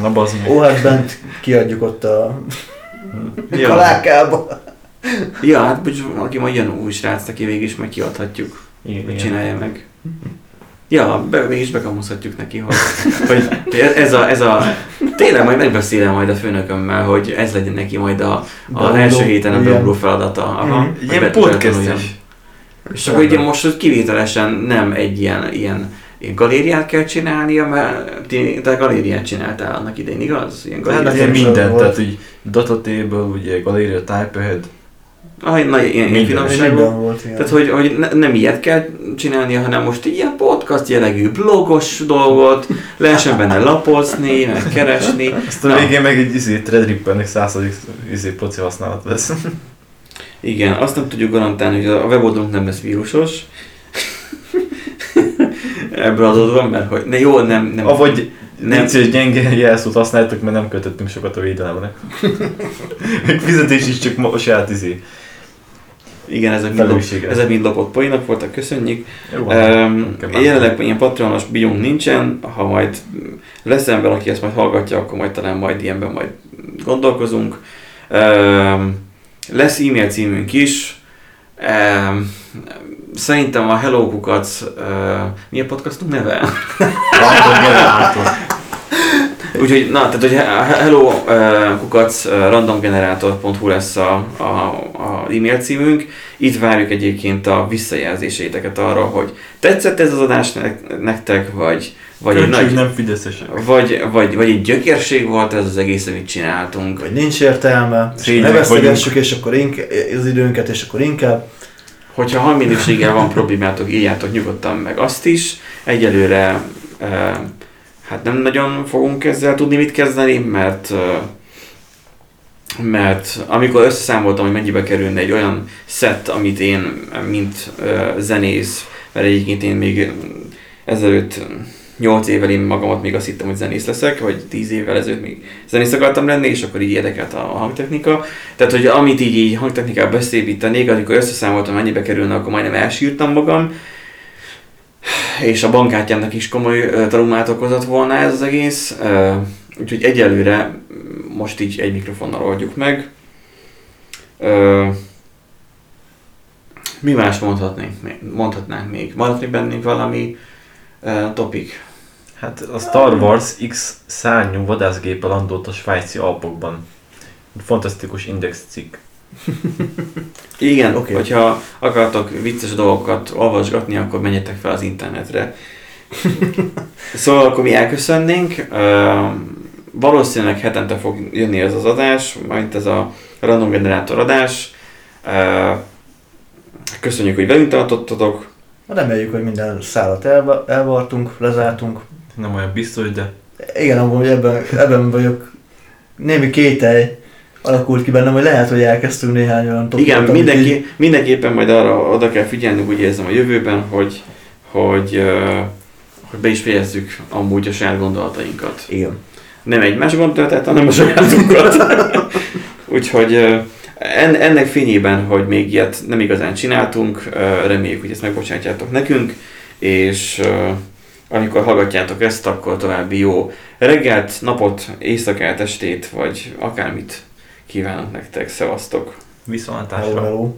Na bazd Ó, hát bent kiadjuk ott a (laughs) ja. kalákába. Ja, hát aki majd jön új srác, aki végig is meg kiadhatjuk. Igen. Csinálja meg. Ja, be, mégis bekamuszhatjuk neki, hogy, hogy ez, a, ez a... Tényleg majd megbeszélem majd a főnökömmel, hogy ez legyen neki majd a, a első héten a beugró feladata. Aha, mm, ilyen podcast is. És akkor ugye most hogy kivételesen nem egy ilyen, ilyen, ilyen galériát kell csinálnia, mert te galériát csináltál annak idején, igaz? Ilyen hát ilyen mindent, tehát úgy Datatable, ugye galéria, Typeahead, Ah, na, ilyen, ilyen finomságú. Volt, Tehát, hogy, hogy ne, nem ilyet kell csinálnia, hanem most ilyen podcast jellegű blogos dolgot, lehessen benne lapozni, meg keresni. Azt a végén meg egy izé, Threadrippernek századik izé, proci használat lesz. Igen, azt nem tudjuk garantálni, hogy a weboldalunk nem lesz vírusos. Ebből adódóan, mert hogy ne, jó, nem, nem. Avagy nem szíves gyenge jelszót használtok, mert nem kötöttünk sokat a védelemre. (laughs) Fizetés is csak a saját izé Igen, ezek mind, ezek mind lopott poénok voltak, köszönjük. Jó, Um, jelenleg ilyen patronos biunk nincsen, ha majd lesz ember, aki ezt majd hallgatja, akkor majd talán majd ilyenben majd gondolkozunk. Um, lesz e-mail címünk is. Um, szerintem a Hello Kukac, uh, mi a podcastunk neve? Úgyhogy, na, tehát, hogy he- hello uh, kukac uh, randomgenerator.hu lesz a, a, a e-mail címünk. Itt várjuk egyébként a visszajelzéseiteket arra, hogy tetszett ez az adás ne- nektek, vagy, vagy egy nagy, nem fideszesek. vagy, vagy, vagy egy gyökérség volt ez az egész, amit csináltunk. Vagy nincs értelme, ne vesztegessük, és akkor inkább, az időnket, és akkor inkább. Hogyha hangminőséggel van problémátok, írjátok nyugodtan meg azt is. Egyelőre eh, hát nem nagyon fogunk ezzel tudni mit kezdeni, mert mert amikor összeszámoltam, hogy mennyibe kerülne egy olyan set, amit én, mint zenész, mert egyébként én még ezelőtt 8 évvel én magamat még azt hittem, hogy zenész leszek, vagy 10 évvel ezelőtt még zenész akartam lenni, és akkor így érdekelt a hangtechnika. Tehát, hogy amit így, így hangtechnikával beszépítenék, amikor összeszámoltam, mennyibe kerülne, akkor majdnem elsírtam magam. És a bankkártyámnak is komoly traumát okozott volna ez az egész. Úgyhogy egyelőre most így egy mikrofonnal oldjuk meg. Mi más mondhatnénk, mondhatnánk még? Maradt még bennünk valami topik? Hát a Star Wars X szárnyú vadászgépe landolt a svájci Alpokban. Fantasztikus index cikk. (laughs) Igen, Oké. okay. hogyha akartok vicces dolgokat olvasgatni, akkor menjetek fel az internetre. (laughs) szóval akkor mi elköszönnénk. Uh, valószínűleg hetente fog jönni ez az adás, majd ez a random generátor adás. Uh, köszönjük, hogy velünk tartottatok. Reméljük, hogy minden szállat elva- elvartunk, lezártunk. Nem olyan biztos, de Igen, amúgy ebben, ebben vagyok. Némi kételj alakult ki bennem, hogy lehet, hogy elkezdtünk néhány olyan topikot, Igen, amit így- mindenki, mindenképpen majd arra oda kell figyelnünk, úgy érzem a jövőben, hogy, hogy, hogy be is fejezzük amúgy a saját gondolatainkat. Igen. nem egymás gondolatát, hanem a sajátunkat. (laughs) Úgyhogy en, ennek fényében, hogy még ilyet nem igazán csináltunk, reméljük, hogy ezt megbocsátjátok nekünk, és amikor hallgatjátok ezt, akkor további jó reggelt, napot, éjszakát, estét, vagy akármit kívánok nektek. Szevasztok! viszontlátásra. Hello, hello.